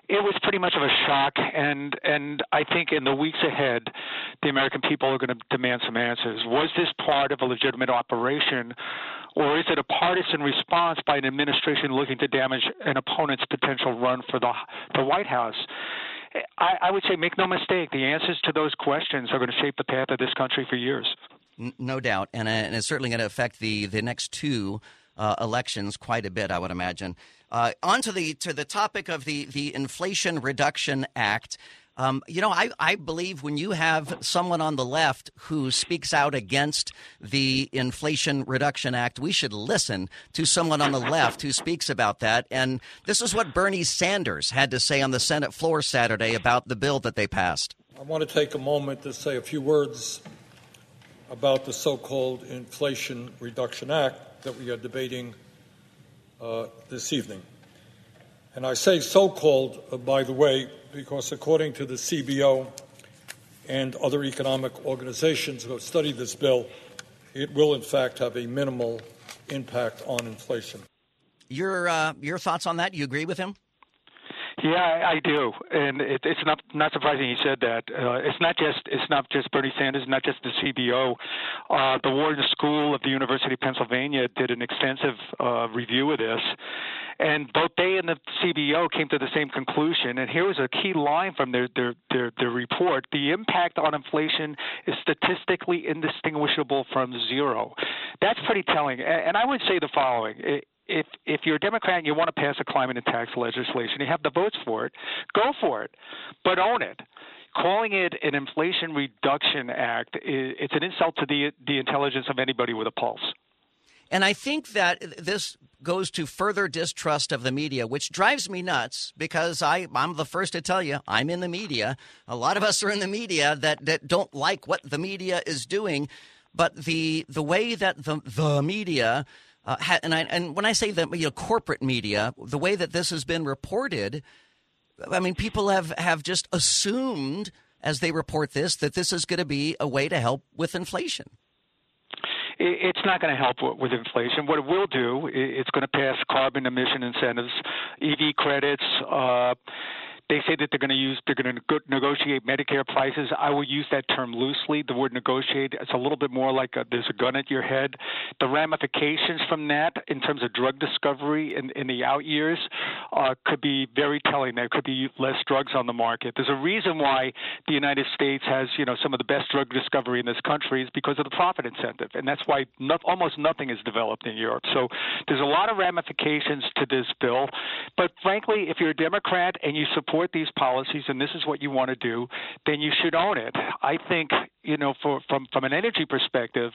it was pretty much of a shock, and and I think in the weeks ahead, the American people are going to demand some answers. Was this part of a legitimate operation, or is it a partisan response by an administration looking to damage an opponent's potential run for the the White House? I, I would say, make no mistake, the answers to those questions are going to shape the path of this country for years. No doubt, and, uh, and it's certainly going to affect the the next two uh, elections quite a bit, I would imagine. Uh, on to the to the topic of the the Inflation Reduction Act. Um, you know, I, I believe when you have someone on the left who speaks out against the Inflation Reduction Act, we should listen to someone on the left who speaks about that. And this is what Bernie Sanders had to say on the Senate floor Saturday about the bill that they passed. I want to take a moment to say a few words about the so called Inflation Reduction Act that we are debating uh, this evening. And I say so called, uh, by the way, because according to the CBO and other economic organizations who have studied this bill, it will in fact have a minimal impact on inflation. Your uh, your thoughts on that? You agree with him? Yeah, I, do, and it, it's not not surprising he said that. Uh, it's not just it's not just Bernie Sanders, not just the CBO. Uh, the Wharton School of the University of Pennsylvania did an extensive uh, review of this, and both they and the CBO came to the same conclusion. And here was a key line from their their their, their report: the impact on inflation is statistically indistinguishable from zero. That's pretty telling. And, and I would say the following: if if you're a Democrat and you want to pass a climate and tax legislation, you have the votes for it, go for it, but own it. Calling it an Inflation Reduction Act, it's an insult to the the intelligence of anybody with a pulse. And I think that this goes to further distrust of the media, which drives me nuts because I, I'm the first to tell you I'm in the media. A lot of us are in the media that, that don't like what the media is doing. But the the way that the the media uh, and I, and when I say that, you know, corporate media, the way that this has been reported, I mean, people have, have just assumed as they report this that this is going to be a way to help with inflation. It's not going to help with inflation. What it will do, it's going to pass carbon emission incentives, EV credits. Uh, they say that they're going to use they're going to negotiate Medicare prices. I will use that term loosely. The word negotiate it's a little bit more like a, there's a gun at your head. The ramifications from that in terms of drug discovery in, in the out years uh, could be very telling. There could be less drugs on the market. There's a reason why the United States has you know some of the best drug discovery in this country is because of the profit incentive, and that's why not, almost nothing is developed in Europe. So there's a lot of ramifications to this bill. But frankly, if you're a Democrat and you support support these policies and this is what you want to do, then you should own it. I think, you know, for, from, from an energy perspective,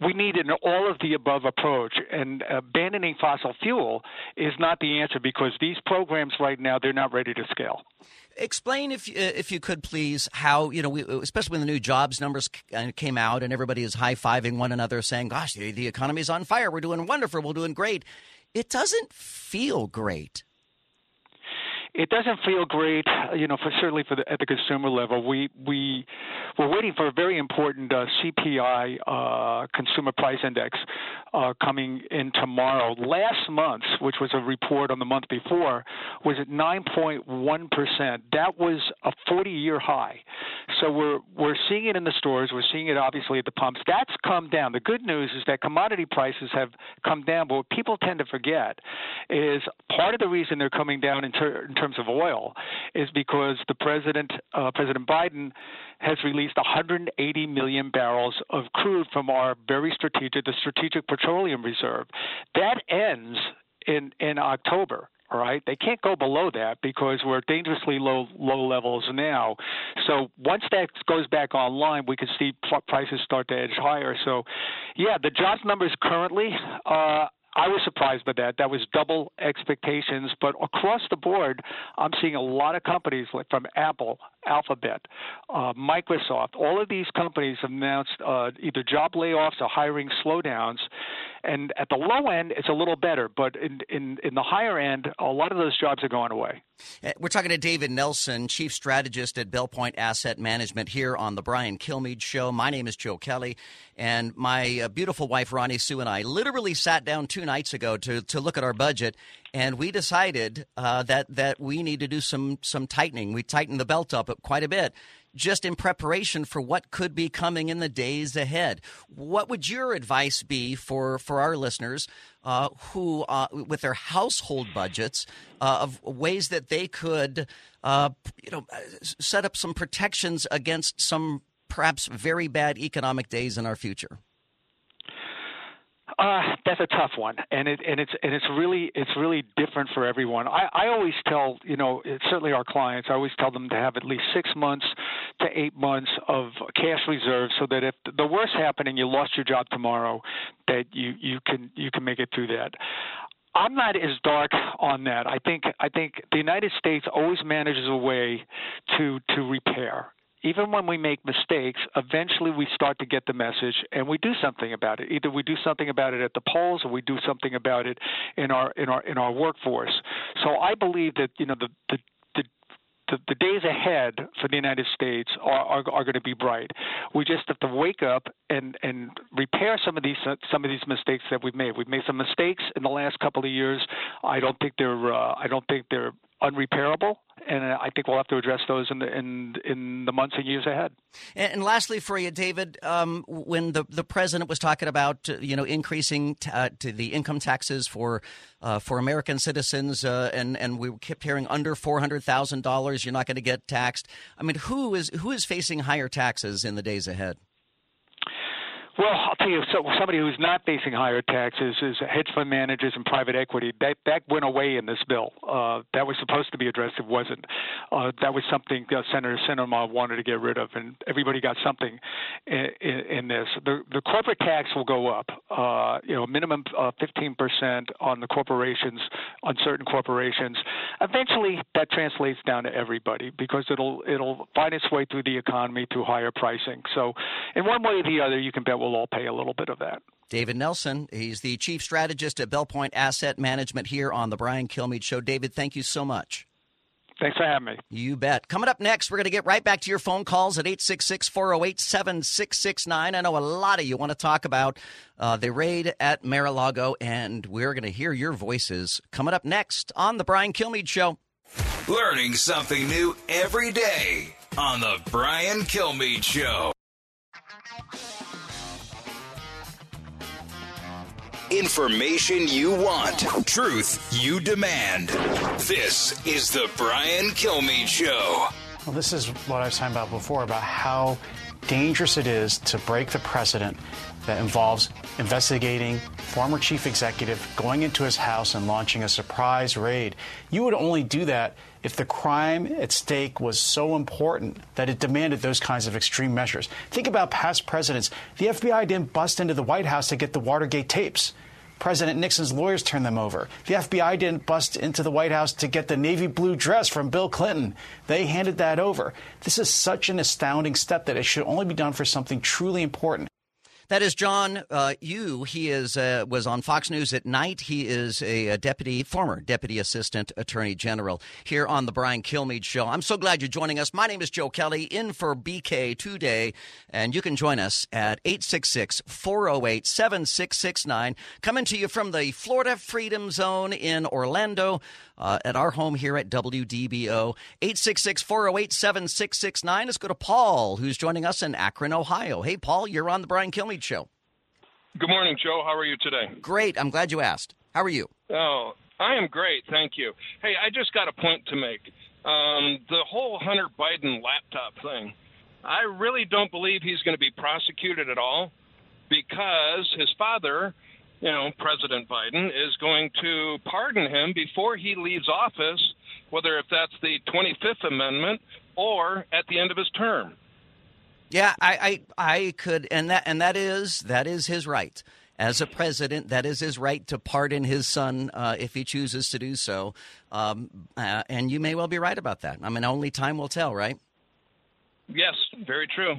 we need an all of the above approach. And abandoning fossil fuel is not the answer because these programs right now, they're not ready to scale. Explain, if uh, if you could, please, how you know, we, especially when the new jobs numbers uh, came out and everybody is high fiving one another, saying, "Gosh, the, the economy's on fire. We're doing wonderful. We're doing great." It doesn't feel great it doesn't feel great, you know, for certainly for the, at the consumer level. We we we're waiting for a very important uh, CPI uh, consumer price index uh, coming in tomorrow. Last month, which was a report on the month before, was at 9.1 percent. That was a 40-year high. So we're we're seeing it in the stores. We're seeing it obviously at the pumps. That's come down. The good news is that commodity prices have come down. But what people tend to forget is part of the reason they're coming down in, ter- in terms of oil is because the president, uh, President Biden, has released 180 million barrels of crude from our very strategic, the Strategic Petroleum Reserve. That ends in in October. All right, they can't go below that because we're dangerously low low levels now. So once that goes back online, we could see prices start to edge higher. So, yeah, the jobs numbers currently. Uh, I was surprised by that. That was double expectations. But across the board, I'm seeing a lot of companies like from Apple, Alphabet, uh, Microsoft. All of these companies have announced uh, either job layoffs or hiring slowdowns. And at the low end, it's a little better, but in, in, in the higher end, a lot of those jobs are going away. Uh, we're talking to David Nelson, Chief Strategist at Belpointe Asset Management, here on the Brian Kilmeade Show. My name is Joe Kelly, and my uh, beautiful wife, Ronnie Sue, and I literally sat down two nights ago to, to look at our budget, and we decided uh, that, that we need to do some, some tightening. We tightened the belt up quite a bit just in preparation for what could be coming in the days ahead. What would your advice be for, for our listeners uh, who, uh, with their household budgets, uh, of ways that they could, uh, you know, set up some protections against some perhaps very bad economic days in our future? Uh, that's a tough one, and it and it's and it's really it's really different for everyone. I, I always tell you know certainly our clients I always tell them to have at least six months to eight months of cash reserves so that if the worst happening you lost your job tomorrow that you you can you can make it through that. I'm not as dark on that. I think I think the United States always manages a way to to repair even when we make mistakes, eventually we start to get the message and we do something about it. Either we do something about it at the polls or we do something about it in our in our in our workforce. So I believe that you know the the the, the, days ahead for the United States are, are, are, going to be bright. We just have to wake up and, and repair some of these some of these mistakes that we've made. We've made some mistakes in the last couple of years. I don't think they're uh, I don't think they're unrepairable, and I think we'll have to address those in the in in the months and years ahead. And, and lastly, for you, David, um, when the the president was talking about you know increasing t- uh, to the income taxes for uh, for American citizens, uh, and and we kept hearing under four hundred thousand dollars, you're not going to get taxed. I mean, who is who is facing higher taxes in the days ahead? Well, I'll tell you, so somebody who's not facing higher taxes is hedge fund managers and private equity. That that went away in this bill. Uh, that was supposed to be addressed. It wasn't. Uh, that was something uh, Senator Sinema wanted to get rid of, and everybody got something in, in, in this. The the corporate tax will go up. Uh, you know, minimum uh, 15% on the corporations, on certain corporations. Eventually, that translates down to everybody because it'll it'll find its way through the economy through higher pricing. So, in one way or the other, you can bet we'll all pay a little bit of that. David Nelson, he's the chief strategist at Belpointe Asset Management here on the Brian Kilmeade Show. David, thank you so much. Thanks for having me. You bet. Coming up next, we're going to get right back to your phone calls at 866 408 7669. I know a lot of you want to talk about uh, the raid at Mar a Lago, and we're going to hear your voices coming up next on The Brian Kilmeade Show. Learning something new every day on The Brian Kilmeade Show. Information you want, truth you demand. This is the Brian Kilmeade Show. Well, this is what I was talking about before about how dangerous it is to break the precedent that involves investigating former chief executive going into his house and launching a surprise raid. You would only do that if the crime at stake was so important that it demanded those kinds of extreme measures. Think about past presidents. The FBI didn't bust into the White House to get the Watergate tapes. President Nixon's lawyers turned them over. The FBI didn't bust into the White House to get the navy blue dress from Bill Clinton. They handed that over. This is such an astounding step that it should only be done for something truly important. That is John uh, Yoo. He is uh, was on Fox News at night. He is a, a, deputy, former deputy assistant attorney general here on the Brian Kilmeade Show. I'm so glad you're joining us. My name is Joe Kelly, in for BK today, and you can join us at 866 408 7669. Coming to you from the Florida Freedom Zone in Orlando uh, at our home here at WDBO. 866 408 7669. Let's go to Paul, who's joining us in Akron, Ohio. Hey, Paul, you're on the Brian Kilmeade Show. Good morning, Joe. How are you today? Great. I'm glad you asked. How are you? Oh, I am great. Thank you. Hey, I just got a point to make. Um, the whole Hunter Biden laptop thing, I really don't believe he's going to be prosecuted at all because his father you know, President Biden is going to pardon him before he leaves office, whether if that's the 25th Amendment or at the end of his term. Yeah, I, I, I could, and that, and that is that is his right as a president. That is his right to pardon his son uh, if he chooses to do so. Um, uh, and you may well be right about that. I mean, only time will tell, right? Yes, very true.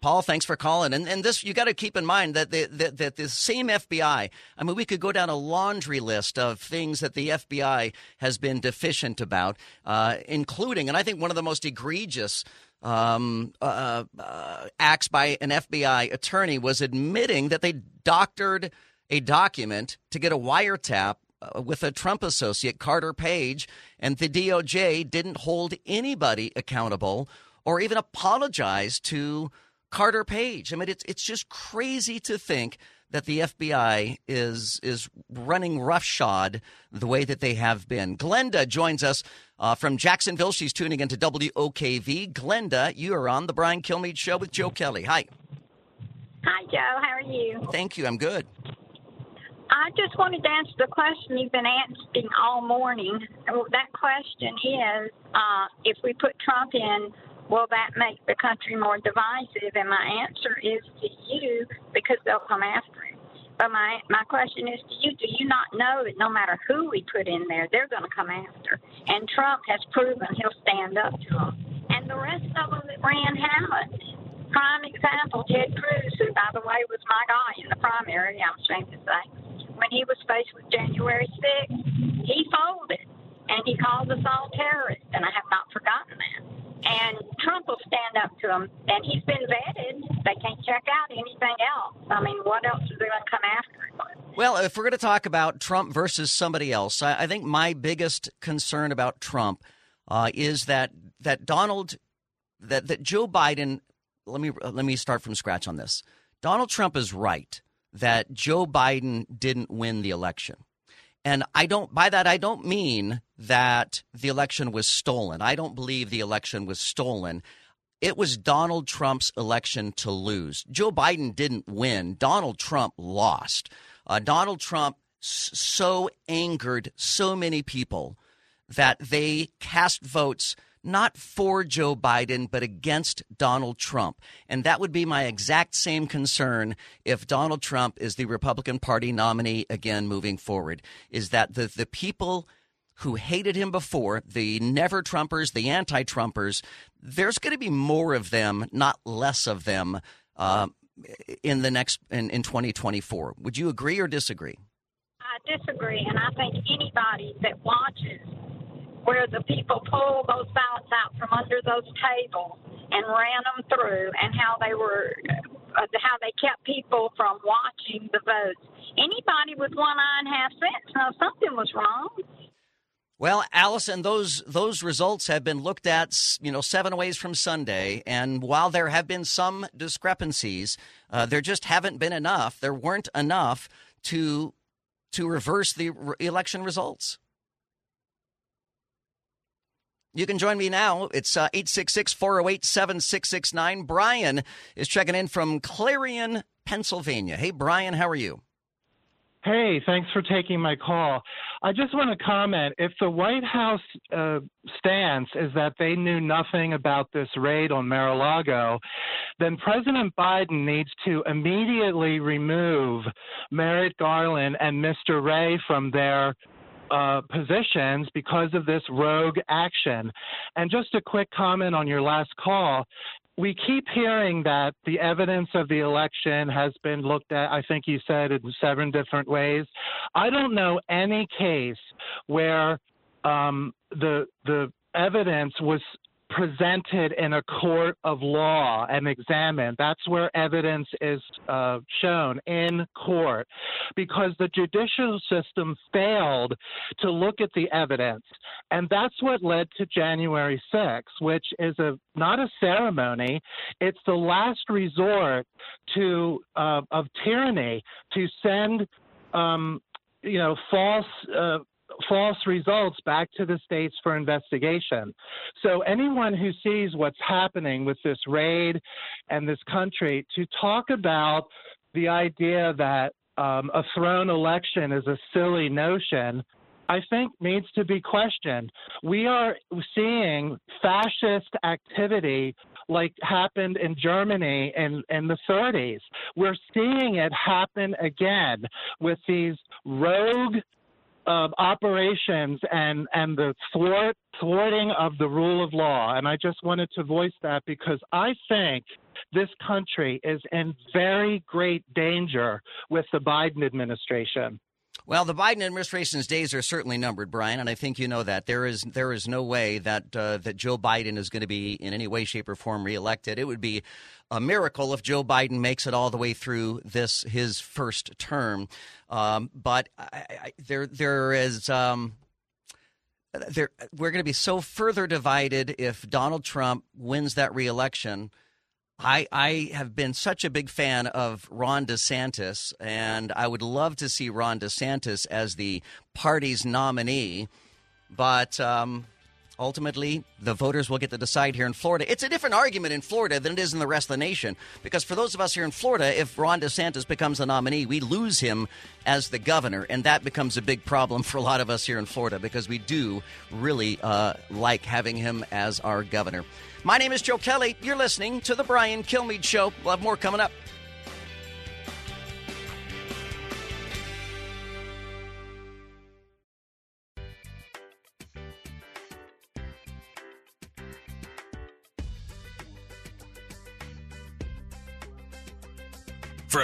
Paul, thanks for calling. And and this you got to keep in mind that the, that that the same FBI. I mean, we could go down a laundry list of things that the FBI has been deficient about, uh, including, and I think one of the most egregious um, uh, uh, acts by an FBI attorney was admitting that they doctored a document to get a wiretap uh, with a Trump associate, Carter Page, and the DOJ didn't hold anybody accountable or even apologize to Carter Page. I mean, it's it's just crazy to think that the FBI is is running roughshod the way that they have been. Glenda joins us uh, from Jacksonville. She's tuning into WOKV. Glenda, you are on the Brian Kilmeade Show with Joe Kelly. Hi. Hi, Joe. How are you? Thank you. I'm good. I just wanted to answer the question you've been asking all morning. That question is uh, if we put Trump in, will that make the country more divisive? And my answer is to you because they'll come after him. But my, my question is to you do you not know that no matter who we put in there, they're going to come after? And Trump has proven he'll stand up to them. And the rest of them that ran haven't. Prime example, Ted Cruz, who, by the way, was my guy in the primary, I'm ashamed to say. When he was faced with January 6th, he folded and he called us all terrorists, and I have not forgotten that and Trump will stand up to him. And he's been vetted. They can't check out anything else. I mean, what else are they going to come after him? Well, if we're going to talk about Trump versus somebody else, I, I think my biggest concern about Trump uh, is that that Donald, that that Joe Biden. Let me let me start from scratch on this. Donald Trump is right that Joe Biden didn't win the election. And I don't, by that, I don't mean that the election was stolen. I don't believe the election was stolen. It was Donald Trump's election to lose. Joe Biden didn't win. Donald Trump lost. Uh, Donald Trump so angered so many people that they cast votes not for Joe Biden, but against Donald Trump. And that would be my exact same concern if Donald Trump is the Republican Party nominee again moving forward, is that the, the people who hated him before, the never Trumpers, the anti Trumpers, there's going to be more of them, not less of them, uh, in the next in, in 2024. Would you agree or disagree? I disagree, and I think anybody that watches where the people pulled those ballots out from under those tables and ran them through, and how they were, uh, how they kept people from watching the votes. Anybody with one eye and half sense knows something was wrong. Well, Allison, those those results have been looked at, you know, seven ways from Sunday, and while there have been some discrepancies, uh, there just haven't been enough. There weren't enough to to reverse the election results. You can join me now. It's uh, 866 408 7669. Brian is checking in from Clarion, Pennsylvania. Hey, Brian, how are you? Hey, thanks for taking my call. I just want to comment if the White House uh, stance is that they knew nothing about this raid on Mar a Lago, then President Biden needs to immediately remove Merrick Garland and Mr. Wray from their uh, positions because of this rogue action. And just a quick comment on your last call. we keep hearing that the evidence of the election has been looked at, I think you said, in seven different ways. I don't know any case where um, the the evidence was presented in a court of law and examined. That's where evidence is uh, shown in court because the judicial system failed to look at the evidence. And that's what led to January 6th, which is a not a ceremony, it's the last resort to uh, of tyranny to send um, you know false uh, false results back to the states for investigation. So anyone who sees what's happening with this raid and this country to talk about the idea that um, a thrown election is a silly notion. I think needs to be questioned. We are seeing fascist activity like happened in Germany in, in the 30s. We're seeing it happen again with these rogue of operations and and the thwart, thwarting of the rule of law. And I just wanted to voice that because I think this country is in very great danger with the Biden administration. Well, the Biden administration's days are certainly numbered, Brian, and I think you know that. There is there is no way that uh, that Joe Biden is going to be in any way, shape, or form reelected. It would be a miracle if Joe Biden makes it all the way through this his first term. Um, but I, I, there there is. Um, there, we're going to be so further divided if Donald Trump wins that reelection I, I have been such a big fan of Ron DeSantis, and I would love to see Ron DeSantis as the party's nominee. But um, ultimately, the voters will get to decide here in Florida. It's a different argument in Florida than it is in the rest of the nation. Because for those of us here in Florida, if Ron DeSantis becomes the nominee, we lose him as the governor. And that becomes a big problem for a lot of us here in Florida because we do really uh, like having him as our governor. My name is Joe Kelly. You're listening to The Brian Kilmeade Show. We'll have more coming up.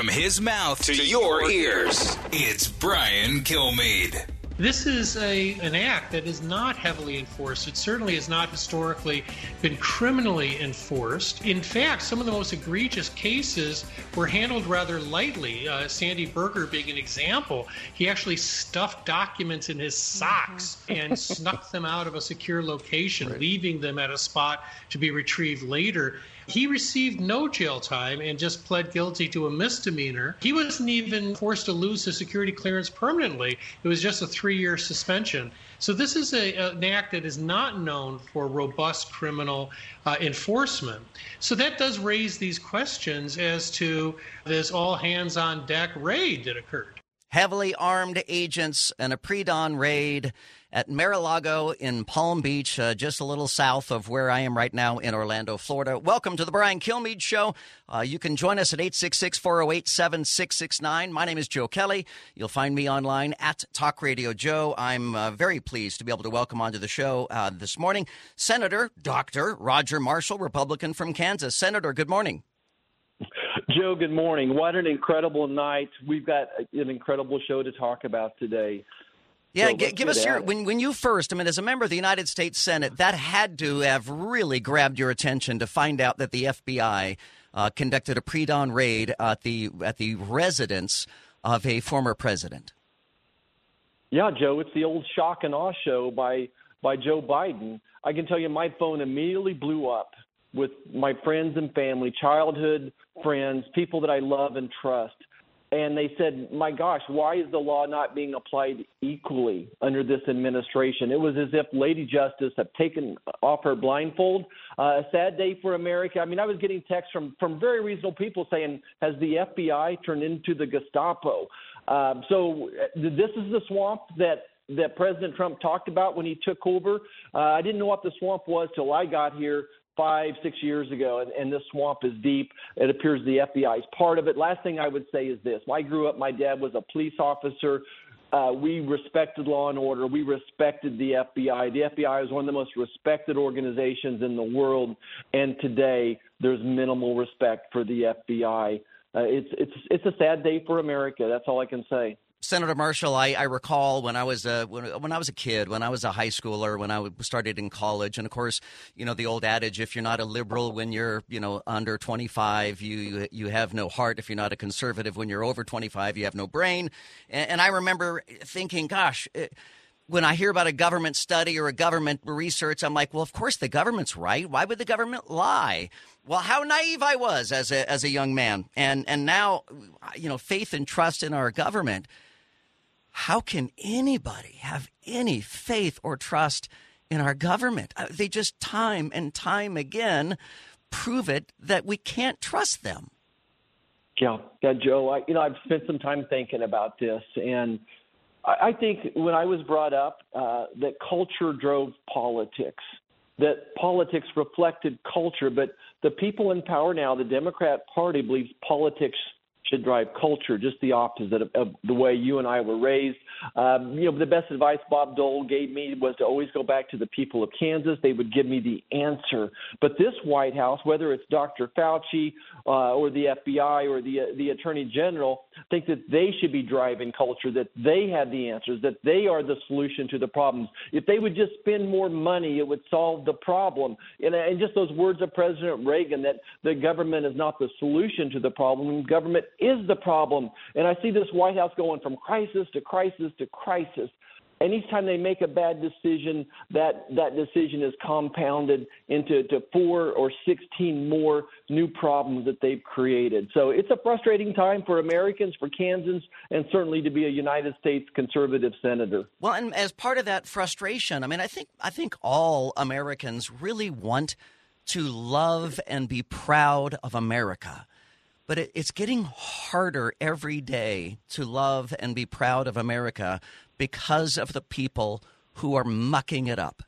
From his mouth to, to your ears, it's Brian Kilmeade. This is a an act that is not heavily enforced. It certainly has not historically been criminally enforced. In fact, some of the most egregious cases were handled rather lightly. Uh, Sandy Berger being an example, he actually stuffed documents in his socks mm-hmm. and snuck them out of a secure location, right. leaving them at a spot to be retrieved later. He received no jail time and just pled guilty to a misdemeanor. He wasn't even forced to lose his security clearance permanently. It was just a three year suspension. So, this is a, an act that is not known for robust criminal uh, enforcement. So, that does raise these questions as to this all hands on deck raid that occurred. Heavily armed agents and a pre dawn raid at Mar-a-Lago in Palm Beach, uh, just a little south of where I am right now in Orlando, Florida. Welcome to the Brian Kilmeade Show. Uh, you can join us at 866 408 7669. My name is Joe Kelly. You'll find me online at Talk Radio Joe. I'm uh, very pleased to be able to welcome onto the show uh, this morning Senator Dr. Roger Marshall, Republican from Kansas. Senator, good morning. Joe, good morning. What an incredible night. We've got an incredible show to talk about today. Yeah, so g- give us your when when you first. I mean, as a member of the United States Senate, that had to have really grabbed your attention to find out that the FBI uh, conducted a pre-dawn raid at the at the residence of a former president. Yeah, Joe, it's the old shock and awe show by by Joe Biden. I can tell you, my phone immediately blew up with my friends and family, childhood friends, people that I love and trust and they said, "My gosh, why is the law not being applied equally under this administration?" It was as if Lady Justice had taken off her blindfold. Uh, a sad day for America. I mean, I was getting texts from from very reasonable people saying, "Has the FBI turned into the Gestapo?" Um, so uh, this is the swamp that that President Trump talked about when he took over. Uh, I didn't know what the swamp was till I got here five, six years ago, and, and this swamp is deep. It appears the FBI is part of it. Last thing I would say is this I grew up, my dad was a police officer uh, we respected law and order. We respected the FBI. The FBI is one of the most respected organizations in the world, and today there's minimal respect for the FBI. Uh, it's it's it's a sad day for America. That's all I can say. Senator Marshall, I, I recall when I was a when, when, I was a kid, when I was a high schooler, when I started in college, and of course, you know the old adage: if you're not a liberal when you're you know under 25, you you have no heart. If you're not a conservative when you're over 25, you have no brain. And, and I remember thinking, gosh. It, when I hear about a government study or a government research, I'm like, well, of course the government's right. Why would the government lie? Well, how naive I was as a as a young man, and and now, you know, faith and trust in our government how can anybody have any faith or trust in our government? Uh, they just time and time again prove it that we can't trust them. Yeah, yeah, Joe. I, you know, I've spent some time thinking about this, and I, I think when I was brought up, uh, that culture drove politics. That politics reflected culture, but the people in power now, the Democrat Party, believes politics should drive culture, just the opposite of, of the way you and I were raised. Um, you know, the best advice Bob Dole gave me was to always go back to the people of Kansas. They would give me the answer. But this White House, whether it's Dr. Fauci uh, or the FBI or the uh, the Attorney General, think that they should be driving culture, that they have the answers, that they are the solution to the problems. If they would just spend more money, it would solve the problem. And, and just those words of President Reagan that the government is not the solution to the problem, government is the problem. And I see this White House going from crisis to crisis to crisis. And each time they make a bad decision, that, that decision is compounded into to four or 16 more new problems that they've created. So it's a frustrating time for Americans, for Kansans, and certainly to be a United States conservative senator. Well, and as part of that frustration, I mean, I think I think all Americans really want to love and be proud of America but it, it's getting harder every day to love and be proud of America because of the people who are mucking it up.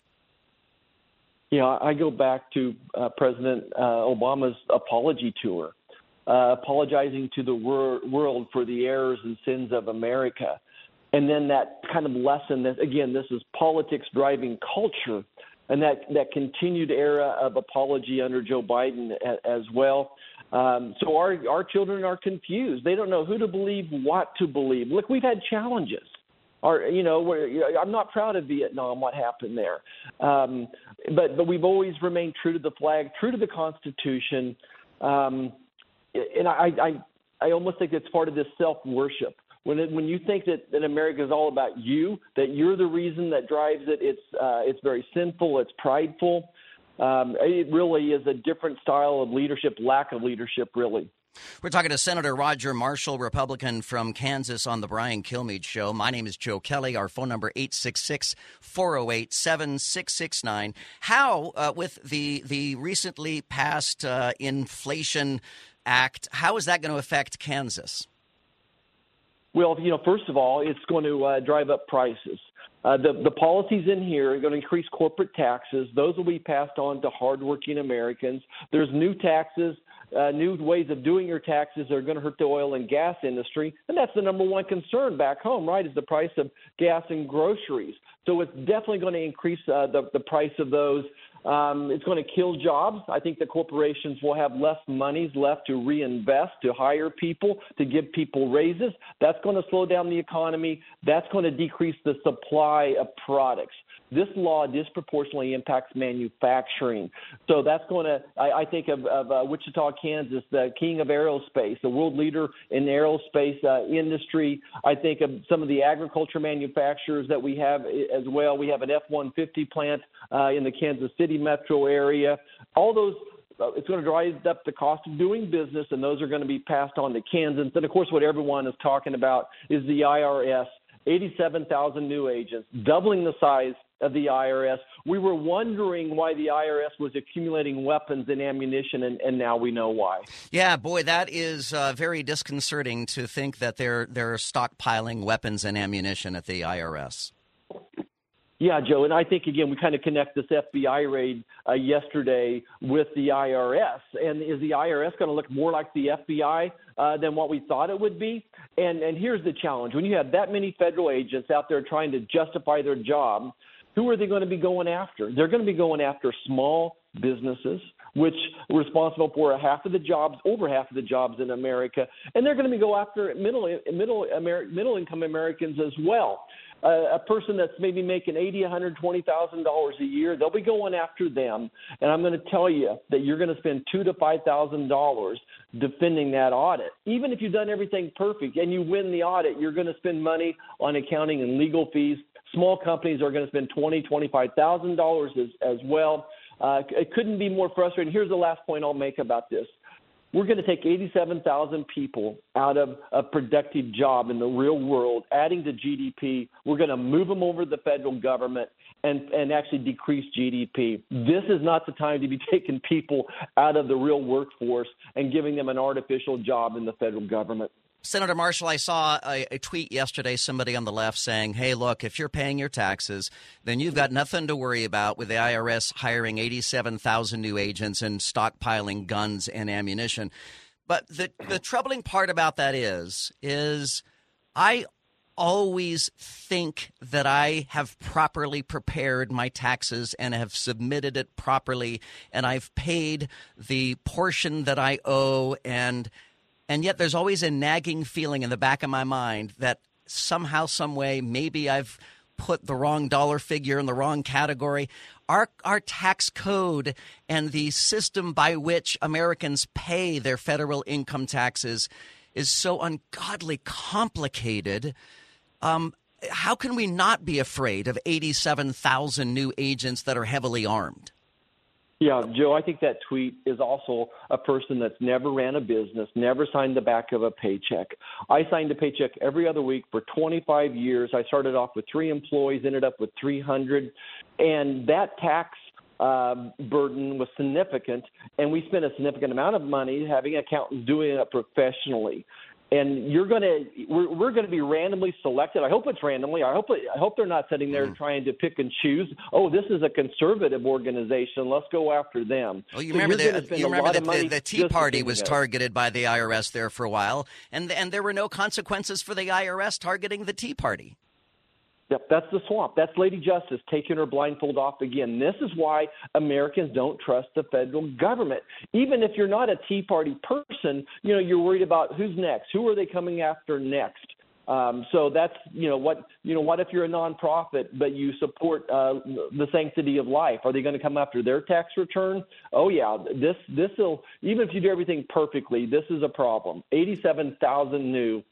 Yeah, I go back to uh, President uh, Obama's apology tour, uh, apologizing to the wor- world for the errors and sins of America. And then that kind of lesson that, again, this is politics driving culture, and that, that continued era of apology under Joe Biden as well. Um, so our our children are confused. They don't know who to believe, what to believe. Look, we've had challenges. Our, you know, I'm not proud of Vietnam, what happened there, um, but but we've always remained true to the flag, true to the Constitution, um, and I, I I almost think it's part of this self worship. When it, when you think that, that America is all about you, that you're the reason that drives it, it's uh, it's very sinful, it's prideful. Um, it really is a different style of leadership, lack of leadership, really. We're talking to Senator Roger Marshall, Republican from Kansas on the Brian Kilmeade Show. My name is Joe Kelly. Our phone number 866-408-7669. How, uh, with the, the recently passed uh, Inflation Act, how is that going to affect Kansas? Well, you know, first of all, it's going to uh, drive up prices. Uh, the, the policies in here are going to increase corporate taxes. Those will be passed on to hardworking Americans. There's new taxes, uh, new ways of doing your taxes that are going to hurt the oil and gas industry. And that's the number one concern back home, right, is the price of gas and groceries. So it's definitely going to increase uh, the, the price of those. Um, it's going to kill jobs. I think the corporations will have less monies left to reinvest, to hire people, to give people raises. That's going to slow down the economy. That's going to decrease the supply of products. This law disproportionately impacts manufacturing. So that's going to, I, I think of, of uh, Wichita, Kansas, the king of aerospace, the world leader in aerospace uh, industry. I think of some of the agriculture manufacturers that we have as well. We have an F 150 plant uh, in the Kansas City metro area. All those uh, it's going to drive up the cost of doing business, and those are going to be passed on to Kansans. And of course, what everyone is talking about is the IRS 87,000 new agents, doubling the size of the IRS. We were wondering why the IRS was accumulating weapons and ammunition, and, and now we know why. Yeah, boy, that is uh, very disconcerting to think that they're they're stockpiling weapons and ammunition at the IRS. Yeah, Joe, and I think again we kind of connect this FBI raid uh, yesterday with the IRS, and is the IRS going to look more like the FBI uh, than what we thought it would be? And and here's the challenge: when you have that many federal agents out there trying to justify their job, who are they going to be going after? They're going to be going after small businesses, which are responsible for half of the jobs, over half of the jobs in America, and they're going to be go after middle middle Amer- middle income Americans as well a, person that's maybe making eighty, one hundred twenty thousand dollars a year, they'll be going after them. And I'm going to tell you that you're going to spend two to five thousand dollars defending that audit. Even if you've done everything perfect and you win the audit, you're going to spend money on accounting and legal fees. Small companies are going to spend twenty, twenty-five thousand dollars as as well. Uh, it couldn't be more frustrating. Here's the last point I'll make about this. We're going to take 87,000 people out of a productive job in the real world, adding to GDP. We're going to move them over to the federal government and, and actually decrease GDP. This is not the time to be taking people out of the real workforce and giving them an artificial job in the federal government. Senator Marshall, I saw a, a, tweet yesterday, somebody on the left saying, hey, look, if you're paying your taxes, then you've got nothing to worry about with the IRS hiring 87,000 new agents and stockpiling guns and ammunition. But the, the troubling part about that is, is I always think that I have properly prepared my taxes and have submitted it properly and I've paid the portion that I owe and – and yet there's always a nagging feeling in the back of my mind that somehow, some way, maybe I've put the wrong dollar figure in the wrong category. Our, our tax code and the system by which Americans pay their federal income taxes is so ungodly complicated. Um, how can we not be afraid of 87,000 new agents that are heavily armed? Yeah, Joe, I think that tweet is also a person that's never ran a business, never signed the back of a paycheck. I signed a paycheck every other week for 25 years. I started off with three employees, ended up with 300, and that tax uh, burden was significant, and we spent a significant amount of money having accountants doing it professionally and you're going to we're, we're going to be randomly selected. I hope it's randomly. I hope I hope they're not sitting there mm. trying to pick and choose. Oh, this is a conservative organization. Let's go after them. Well, you so remember the, you remember that the, the Tea Party was targeted by the IRS there for a while, and and there were no consequences for the IRS targeting the Tea Party. Yep, that's the swamp. That's Lady Justice taking her blindfold off again. This is why Americans don't trust the federal government. Even if you're not a Tea Party person, you know you're worried about who's next. Who are they coming after next? Um, so that's you know what you know what if you're a nonprofit but you support uh, the sanctity of life? Are they going to come after their tax return? Oh yeah, this this will even if you do everything perfectly, this is a problem. Eighty-seven thousand new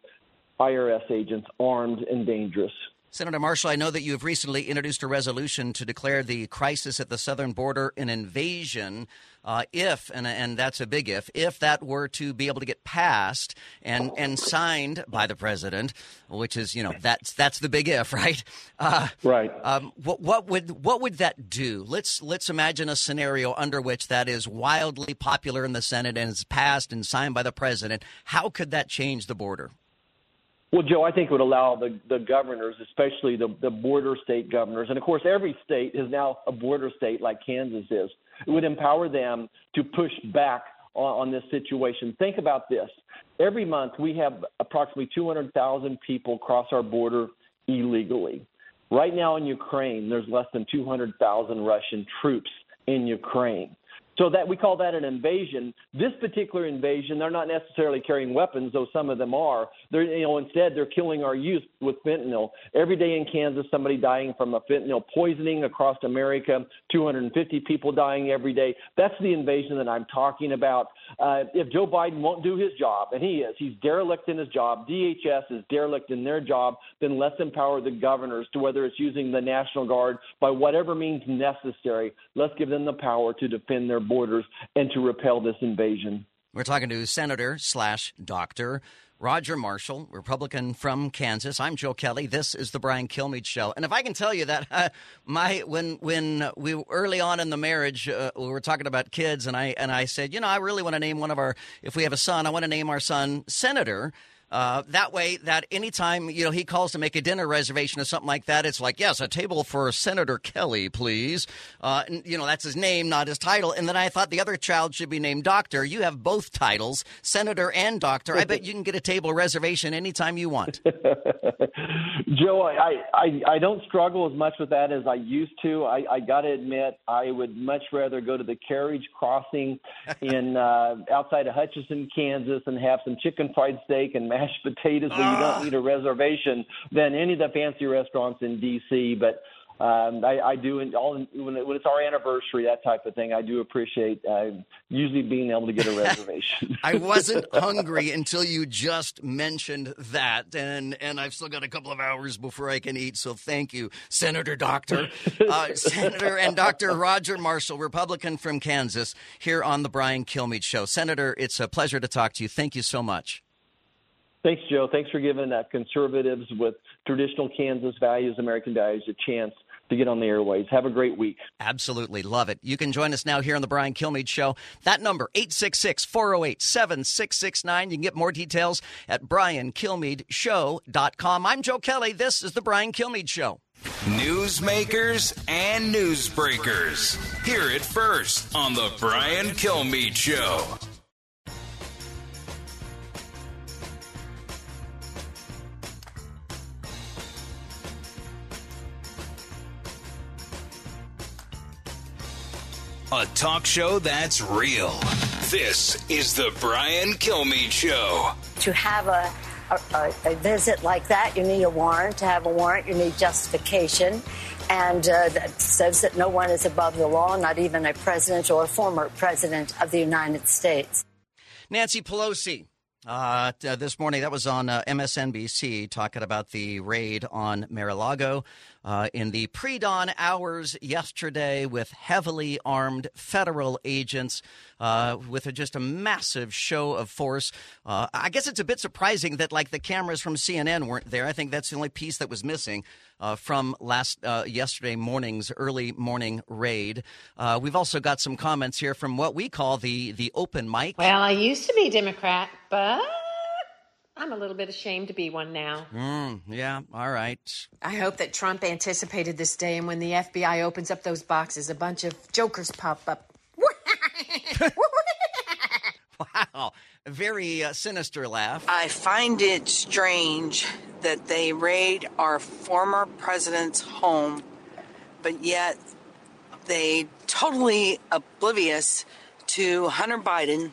IRS agents armed and dangerous. Senator Marshall, I know that you have recently introduced a resolution to declare the crisis at the southern border an invasion. Uh, if, and, and that's a big if, if that were to be able to get passed and, and signed by the president, which is, you know, that's, that's the big if, right? Uh, right. Um, what, what, would, what would that do? Let's, let's imagine a scenario under which that is wildly popular in the Senate and is passed and signed by the president. How could that change the border? Well, Joe, I think it would allow the, the governors, especially the, the border state governors, and of course, every state is now a border state like Kansas is. It would empower them to push back on, on this situation. Think about this. Every month, we have approximately 200,000 people cross our border illegally. Right now in Ukraine, there's less than 200,000 Russian troops in Ukraine. So that we call that an invasion. This particular invasion, they're not necessarily carrying weapons, though some of them are. They're, you know, instead they're killing our youth with fentanyl. Every day in Kansas, somebody dying from a fentanyl poisoning across America. 250 people dying every day. That's the invasion that I'm talking about. Uh, if Joe Biden won't do his job, and he is, he's derelict in his job. DHS is derelict in their job. Then let's empower the governors to whether it's using the National Guard by whatever means necessary. Let's give them the power to defend their borders and to repel this invasion. We're talking to Senator slash Doctor Roger Marshall, Republican from Kansas. I'm Joe Kelly. This is the Brian Kilmeade Show. And if I can tell you that uh, my when when we early on in the marriage uh, we were talking about kids, and I and I said, you know, I really want to name one of our if we have a son, I want to name our son Senator. Uh, that way, that anytime you know he calls to make a dinner reservation or something like that, it's like, yes, a table for Senator Kelly, please. Uh, and, you know, that's his name, not his title. And then I thought the other child should be named Doctor. You have both titles, Senator and Doctor. I bet you can get a table reservation anytime you want. Joe, I, I I don't struggle as much with that as I used to. I, I got to admit, I would much rather go to the carriage crossing in uh, outside of Hutchinson, Kansas, and have some chicken fried steak and mashed potatoes where you don't need a reservation than any of the fancy restaurants in D.C. But um, I, I do all when, it, when it's our anniversary, that type of thing. I do appreciate uh, usually being able to get a reservation. I wasn't hungry until you just mentioned that, and and I've still got a couple of hours before I can eat. So thank you, Senator Doctor, uh, Senator and Doctor Roger Marshall, Republican from Kansas, here on the Brian Kilmeade Show. Senator, it's a pleasure to talk to you. Thank you so much. Thanks, Joe. Thanks for giving uh, conservatives with traditional Kansas values, American values, a chance to get on the airways. Have a great week. Absolutely. Love it. You can join us now here on the Brian Kilmeade Show. That number, 866 408 7669. You can get more details at briankilmeadshow.com. I'm Joe Kelly. This is the Brian Kilmeade Show. Newsmakers and newsbreakers. Hear it first on the Brian Kilmeade Show. A talk show that's real. This is the Brian Kilmeade Show. To have a, a, a visit like that, you need a warrant. To have a warrant, you need justification. And uh, that says that no one is above the law, not even a president or a former president of the United States. Nancy Pelosi uh, t- this morning, that was on uh, MSNBC, talking about the raid on Mar-a-Lago uh, in the pre-dawn hours yesterday with heavily armed federal agents uh, with a, just a massive show of force. Uh, I guess it's a bit surprising that like the cameras from CNN weren't there. I think that's the only piece that was missing. Uh, from last uh, yesterday morning's early morning raid. Uh, we've also got some comments here from what we call the the open mic. Well, I used to be Democrat, but I'm a little bit ashamed to be one now. Mm, yeah, all right. I hope that Trump anticipated this day, and when the FBI opens up those boxes, a bunch of jokers pop up. wow, a very uh, sinister laugh. I find it strange that they raid our former president's home, but yet they totally oblivious to Hunter Biden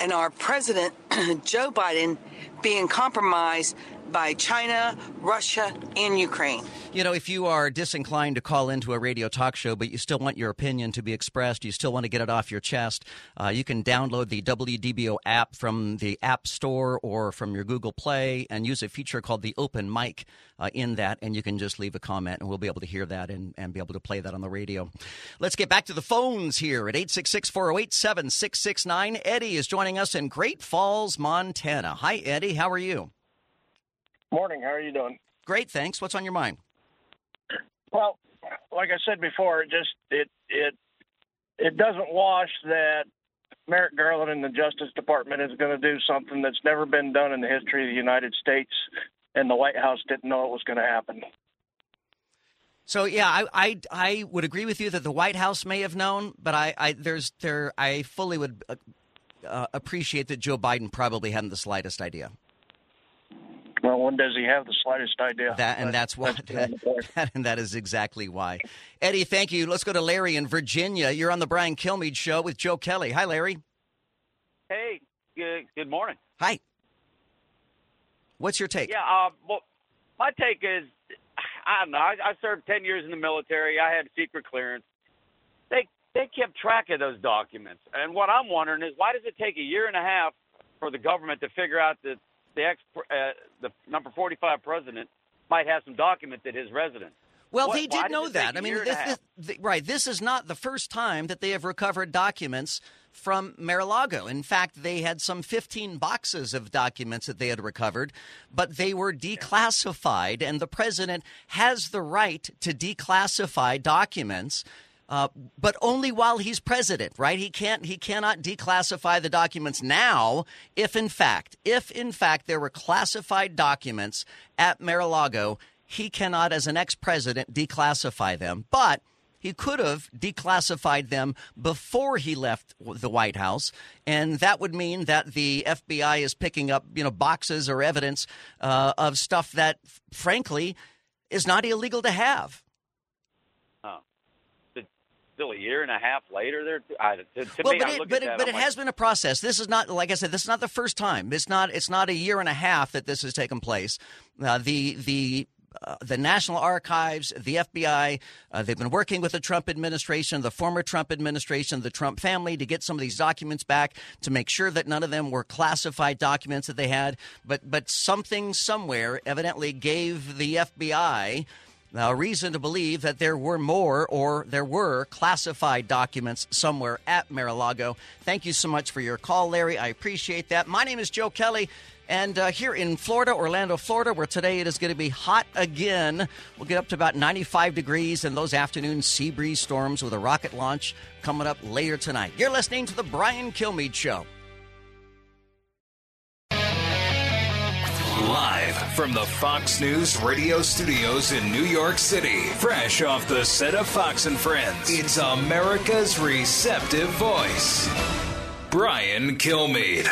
and our president Joe Biden being compromised by China, Russia, and Ukraine. You know, if you are disinclined to call into a radio talk show, but you still want your opinion to be expressed, you still want to get it off your chest, uh, you can download the WDBO app from the App Store or from your Google Play and use a feature called the Open Mic uh, in that, and you can just leave a comment, and we'll be able to hear that and, and be able to play that on the radio. Let's get back to the phones here at 866 408 7669. Eddie is joining us in Great Falls, Montana. Hi, Eddie. How are you? Morning. How are you doing? Great, thanks. What's on your mind? Well, like I said before, it just it it it doesn't wash that Merrick Garland and the Justice Department is going to do something that's never been done in the history of the United States, and the White House didn't know it was going to happen. So yeah, I, I I would agree with you that the White House may have known, but I, I there's there I fully would uh, appreciate that Joe Biden probably hadn't the slightest idea. Well, when does he have the slightest idea? That and that's why. That, that, and that is exactly why. Eddie, thank you. Let's go to Larry in Virginia. You're on the Brian Kilmeade show with Joe Kelly. Hi, Larry. Hey, good, good morning. Hi. What's your take? Yeah, uh, well, my take is, I don't know. I, I served ten years in the military. I had secret clearance. They they kept track of those documents, and what I'm wondering is why does it take a year and a half for the government to figure out that the ex uh, the number 45 president might have some documents at his residence. Well, what, they did know that. I mean, this, this, right. This is not the first time that they have recovered documents from Mar-a-Lago. In fact, they had some 15 boxes of documents that they had recovered, but they were declassified, and the president has the right to declassify documents. Uh, but only while he's president, right? He can't, he cannot declassify the documents now. If in fact, if in fact there were classified documents at Mar-a-Lago, he cannot, as an ex-president, declassify them. But he could have declassified them before he left the White House, and that would mean that the FBI is picking up, you know, boxes or evidence uh, of stuff that, frankly, is not illegal to have still a year and a half later. There, I, to, to well, me, but I it, look but at it, but it like, has been a process. This is not, like I said, this is not the first time. It's not. It's not a year and a half that this has taken place. Uh, the the uh, the National Archives, the FBI, uh, they've been working with the Trump administration, the former Trump administration, the Trump family to get some of these documents back to make sure that none of them were classified documents that they had. But but something somewhere evidently gave the FBI a reason to believe that there were more or there were classified documents somewhere at Mar-a-Lago. Thank you so much for your call, Larry. I appreciate that. My name is Joe Kelly. And uh, here in Florida, Orlando, Florida, where today it is going to be hot again. We'll get up to about 95 degrees and those afternoon sea breeze storms with a rocket launch coming up later tonight. You're listening to The Brian Kilmeade Show. Live from the Fox News radio studios in New York City, fresh off the set of Fox and Friends, it's America's receptive voice, Brian Kilmeade.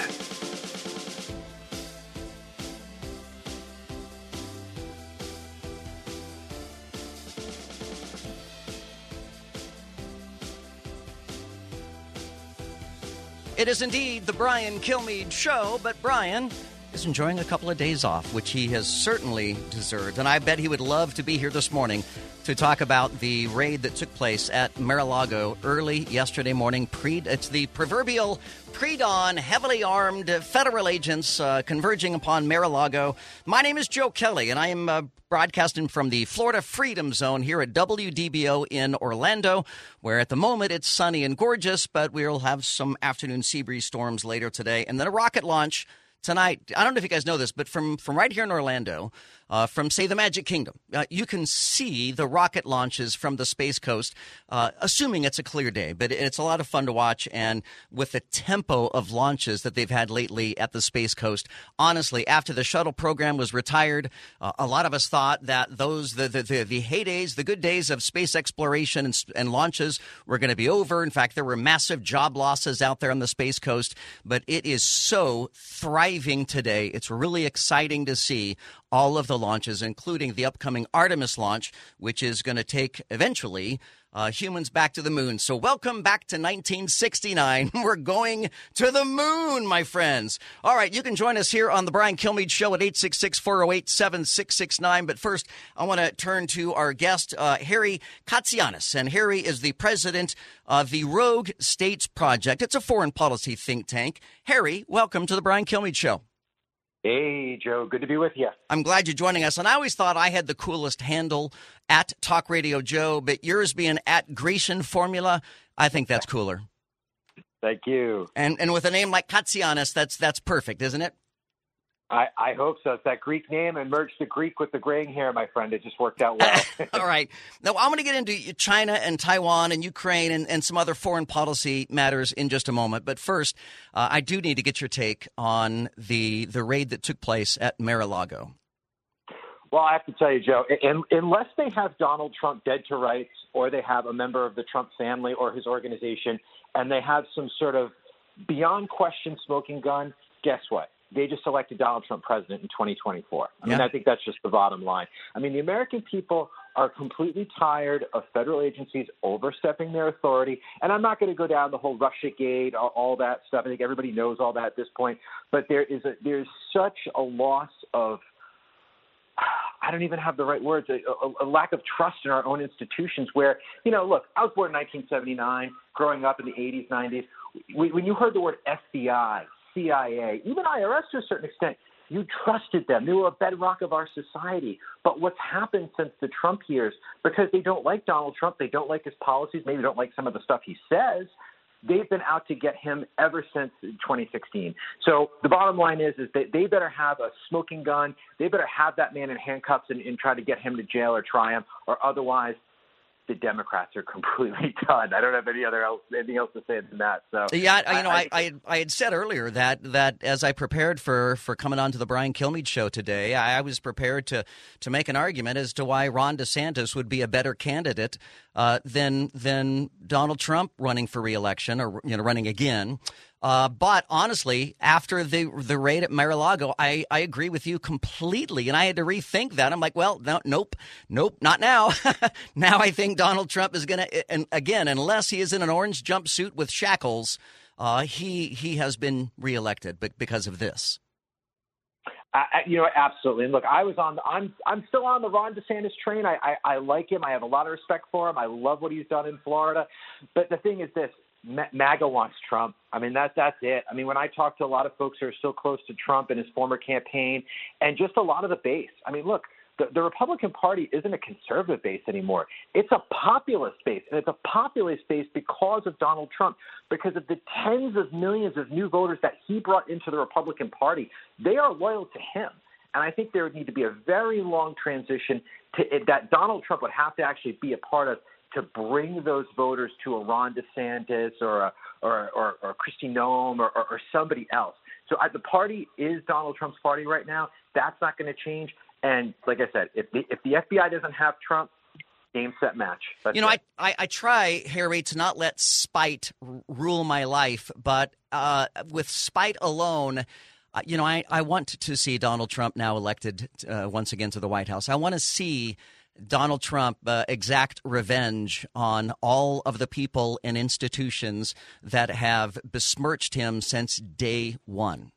It is indeed the Brian Kilmeade Show, but Brian is enjoying a couple of days off, which he has certainly deserved. And I bet he would love to be here this morning to talk about the raid that took place at Mar-a-Lago early yesterday morning. Pre, it's the proverbial pre-dawn, heavily armed federal agents uh, converging upon Mar-a-Lago. My name is Joe Kelly, and I am uh, broadcasting from the Florida Freedom Zone here at WDBO in Orlando, where at the moment it's sunny and gorgeous, but we'll have some afternoon sea breeze storms later today, and then a rocket launch tonight. I don't know if you guys know this, but from from right here in Orlando, uh, from say the Magic Kingdom, uh, you can see the rocket launches from the Space Coast, uh, assuming it's a clear day. But it's a lot of fun to watch, and with the tempo of launches that they've had lately at the Space Coast, honestly, after the shuttle program was retired, uh, a lot of us thought that those the the, the, the heydays, the good days of space exploration and, and launches were going to be over. In fact, there were massive job losses out there on the Space Coast, but it is so thriving today. It's really exciting to see all of the launches, including the upcoming Artemis launch, which is going to take eventually uh, humans back to the moon. So, welcome back to 1969. We're going to the moon, my friends. All right, you can join us here on the Brian Kilmeade Show at 866 408 7669. But first, I want to turn to our guest, uh, Harry Kazianis. And Harry is the president of the Rogue States Project. It's a foreign policy think tank. Harry, welcome to the Brian Kilmeade Show. Hey, Joe. Good to be with you. I'm glad you're joining us. And I always thought I had the coolest handle at Talk Radio Joe, but yours being at Grecian Formula, I think that's cooler. Thank you. And and with a name like Kazianis, that's that's perfect, isn't it? I, I hope so. It's that Greek name and merged the Greek with the graying hair, my friend. It just worked out well. All right. Now, I'm going to get into China and Taiwan and Ukraine and, and some other foreign policy matters in just a moment. But first, uh, I do need to get your take on the, the raid that took place at Mar a Lago. Well, I have to tell you, Joe, in, unless they have Donald Trump dead to rights or they have a member of the Trump family or his organization and they have some sort of beyond question smoking gun, guess what? They just elected Donald Trump president in 2024. I mean, I think that's just the bottom line. I mean, the American people are completely tired of federal agencies overstepping their authority. And I'm not going to go down the whole Russia Gate, all, all that stuff. I think everybody knows all that at this point. But there is a, there's such a loss of I don't even have the right words, a, a, a, lack of trust in our own institutions where, you know, look, I was born in 1979, growing up in the 80s, 90s. When you heard the word FBI, CIA, even IRS to a certain extent, you trusted them. They were a bedrock of our society. But what's happened since the Trump years, because they don't like Donald Trump, they don't like his policies, maybe don't like some of the stuff he says, they've been out to get him ever since 2016. So the bottom line is, is that they better have a smoking gun. They better have that man in handcuffs and, and try to get him to jail or try him, or otherwise the Democrats are completely done. I don't have any other else, anything else to say than that. So yeah, you know, I, I, I, I had said earlier that that as I prepared for for coming on to the Brian Kilmeade show today, I, I was prepared to to make an argument as to why Ron DeSantis would be a better candidate uh, than than Donald Trump running for reelection or you know running again. Uh, but honestly, after the the raid at Mar-a-Lago, I, I agree with you completely, and I had to rethink that. I'm like, well, no, nope, nope, not now. now I think Donald Trump is going to, and again, unless he is in an orange jumpsuit with shackles, uh, he he has been reelected, but because of this. You know, absolutely. And look, I was on. I'm I'm still on the Ron DeSantis train. I, I I like him. I have a lot of respect for him. I love what he's done in Florida. But the thing is this: MAGA wants Trump. I mean, that, that's it. I mean, when I talk to a lot of folks who are still close to Trump and his former campaign, and just a lot of the base, I mean, look, the, the Republican Party isn't a conservative base anymore. It's a populist base, and it's a populist base because of Donald Trump, because of the tens of millions of new voters that he brought into the Republican Party. They are loyal to him. And I think there would need to be a very long transition to that Donald Trump would have to actually be a part of to bring those voters to a Ron DeSantis or a, or, or, or Kristi Noem or, or, or somebody else. So I, the party is Donald Trump's party right now. That's not going to change. And like I said, if the, if the FBI doesn't have Trump, game set match. That's you know, I, I, I try Harry to not let spite r- rule my life, but uh, with spite alone. Uh, you know, I, I want to see Donald Trump now elected uh, once again to the White House. I want to see Donald Trump uh, exact revenge on all of the people and institutions that have besmirched him since day one.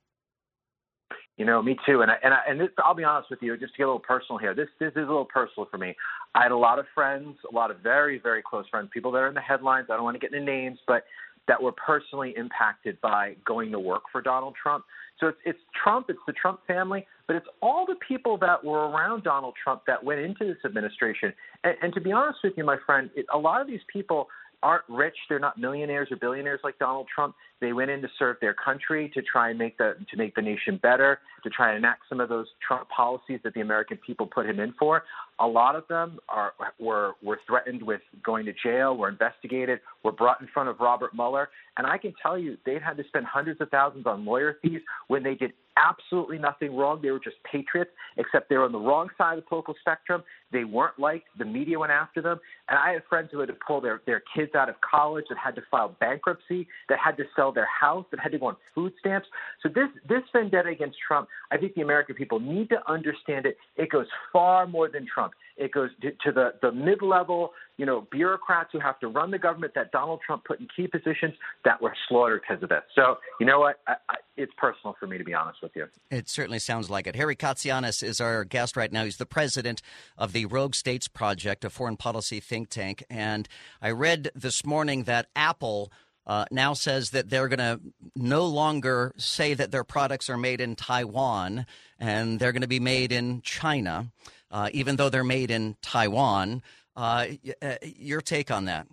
You know, me too. And I, and I, and this, I'll be honest with you, just to get a little personal here. This this is a little personal for me. I had a lot of friends, a lot of very very close friends, people that are in the headlines. I don't want to get into names, but that were personally impacted by going to work for Donald Trump. So it's, it's Trump, it's the Trump family, but it's all the people that were around Donald Trump that went into this administration. And, and to be honest with you, my friend, it, a lot of these people aren't rich. They're not millionaires or billionaires like Donald Trump. They went in to serve their country, to try and make the to make the nation better, to try and enact some of those Trump policies that the American people put him in for. A lot of them are were were threatened with going to jail, were investigated, were brought in front of Robert Mueller, and I can tell you they've had to spend hundreds of thousands on lawyer fees when they did absolutely nothing wrong. They were just patriots, except they were on the wrong side of the political spectrum. They weren't liked. The media went after them. And I had friends who had to pull their, their kids out of college, that had to file bankruptcy, that had to sell their house, that had to go on food stamps. So this, this vendetta against Trump, I think the American people need to understand it. It goes far more than Trump. It goes to, to the, the mid level, you know, bureaucrats who have to run the government that Donald Trump put in key positions that were slaughtered because of this. So, you know what? I, I, it's personal for me, to be honest with you. It certainly sounds like it. Harry Kazianis is our guest right now. He's the president of the Rogue States Project, a foreign policy think tank. And I read this morning that Apple. Uh, now says that they're going to no longer say that their products are made in Taiwan and they're going to be made in China uh, even though they're made in Taiwan. Uh, uh your take on that?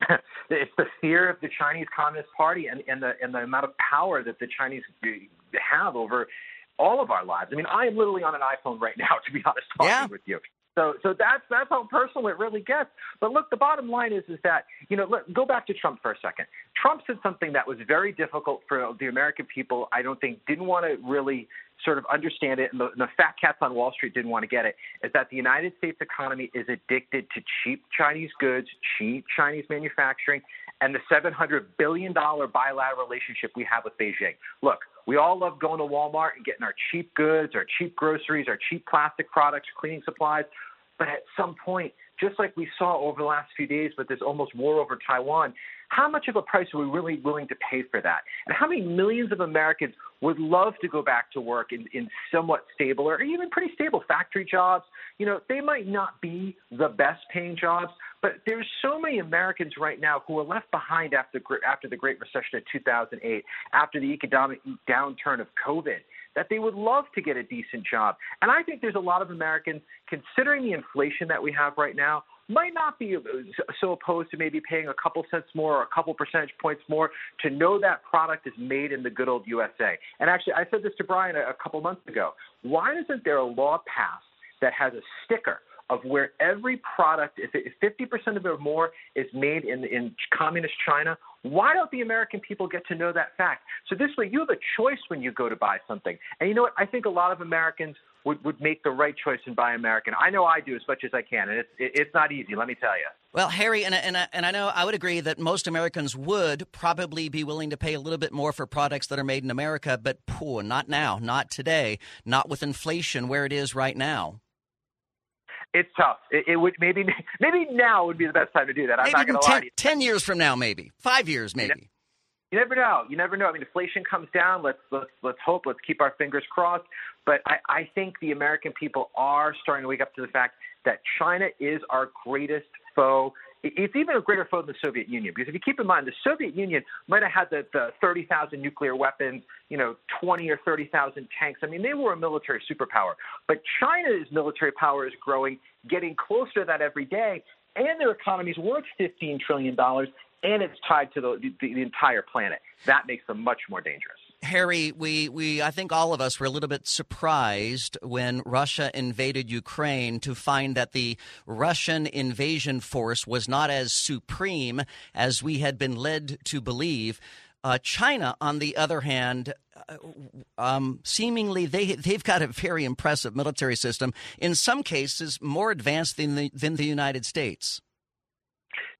it's the fear of the Chinese Communist Party and, and the and the amount of power that the Chinese have over all of our lives. I mean, I am literally on an iPhone right now, to be honest, talking yeah. with you. So, so that's that's how personal it really gets. But look, the bottom line is is that you know, let, go back to Trump for a second. Trump said something that was very difficult for the American people. I don't think didn't want to really sort of understand it, and the, the fat cats on Wall Street didn't want to get it, is that the United States economy is addicted to cheap Chinese goods, cheap Chinese manufacturing, and the $700 billion bilateral relationship we have with Beijing. Look, we all love going to Walmart and getting our cheap goods, our cheap groceries, our cheap plastic products, cleaning supplies. But at some point, just like we saw over the last few days with this almost war over Taiwan, how much of a price are we really willing to pay for that? And how many millions of Americans would love to go back to work in, in somewhat stable or even pretty stable factory jobs? You know, they might not be the best paying jobs, but there's so many Americans right now who are left behind after, after the Great Recession of 2008, after the economic downturn of COVID that they would love to get a decent job. And I think there's a lot of Americans, considering the inflation that we have right now, might not be so opposed to maybe paying a couple cents more or a couple percentage points more to know that product is made in the good old USA. And actually, I said this to Brian a, a couple months ago. Why isn't there a law passed that has a sticker of where every product, if, if 50% of it or more is made in, in communist China, why don't the American people get to know that fact? So this way, you have a choice when you go to buy something. And you know what? I think a lot of Americans would, would make the right choice and buy American. I know I do as much as I can, and it's it's not easy. Let me tell you. Well, Harry, and and and I know I would agree that most Americans would probably be willing to pay a little bit more for products that are made in America, but poor, not now, not today, not with inflation where it is right now. It's tough. It, it would maybe maybe now would be the best time to do that. I'm not going to lie. Ten years from now, maybe five years, maybe. You never know. You never know. I mean, inflation comes down. Let's let's let's hope. Let's keep our fingers crossed. But I, I think the American people are starting to wake up to the fact that China is our greatest foe. It's even a greater foe than the Soviet Union because if you keep in mind, the Soviet Union might have had the, the 30,000 nuclear weapons, you know, 20 or 30,000 tanks. I mean, they were a military superpower. But China's military power is growing, getting closer to that every day, and their economy is worth 15 trillion dollars, and it's tied to the, the, the entire planet. That makes them much more dangerous. Harry, we, we I think all of us were a little bit surprised when Russia invaded Ukraine to find that the Russian invasion force was not as supreme as we had been led to believe. Uh, China, on the other hand, uh, um, seemingly they they've got a very impressive military system. In some cases, more advanced than the, than the United States.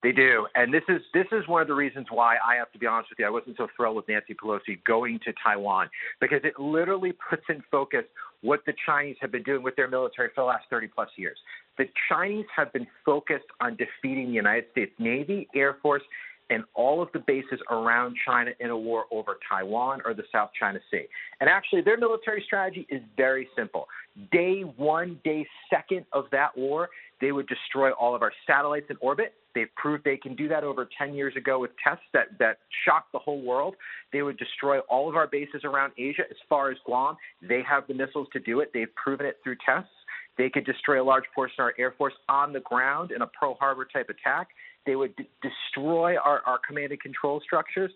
They do, and this is this is one of the reasons why I have to be honest with you. I wasn't so thrilled with Nancy Pelosi going to Taiwan because it literally puts in focus what the Chinese have been doing with their military for the last 30 plus years. The Chinese have been focused on defeating the United States Navy, Air Force, and all of the bases around China in a war over Taiwan or the South China Sea. And actually, their military strategy is very simple. Day one, day second of that war, they would destroy all of our satellites in orbit. They've proved they can do that over 10 years ago with tests that, that shocked the whole world. They would destroy all of our bases around Asia as far as Guam. They have the missiles to do it. They've proven it through tests. They could destroy a large portion of our Air Force on the ground in a Pearl Harbor type attack. They would d- destroy our, our command and control structures.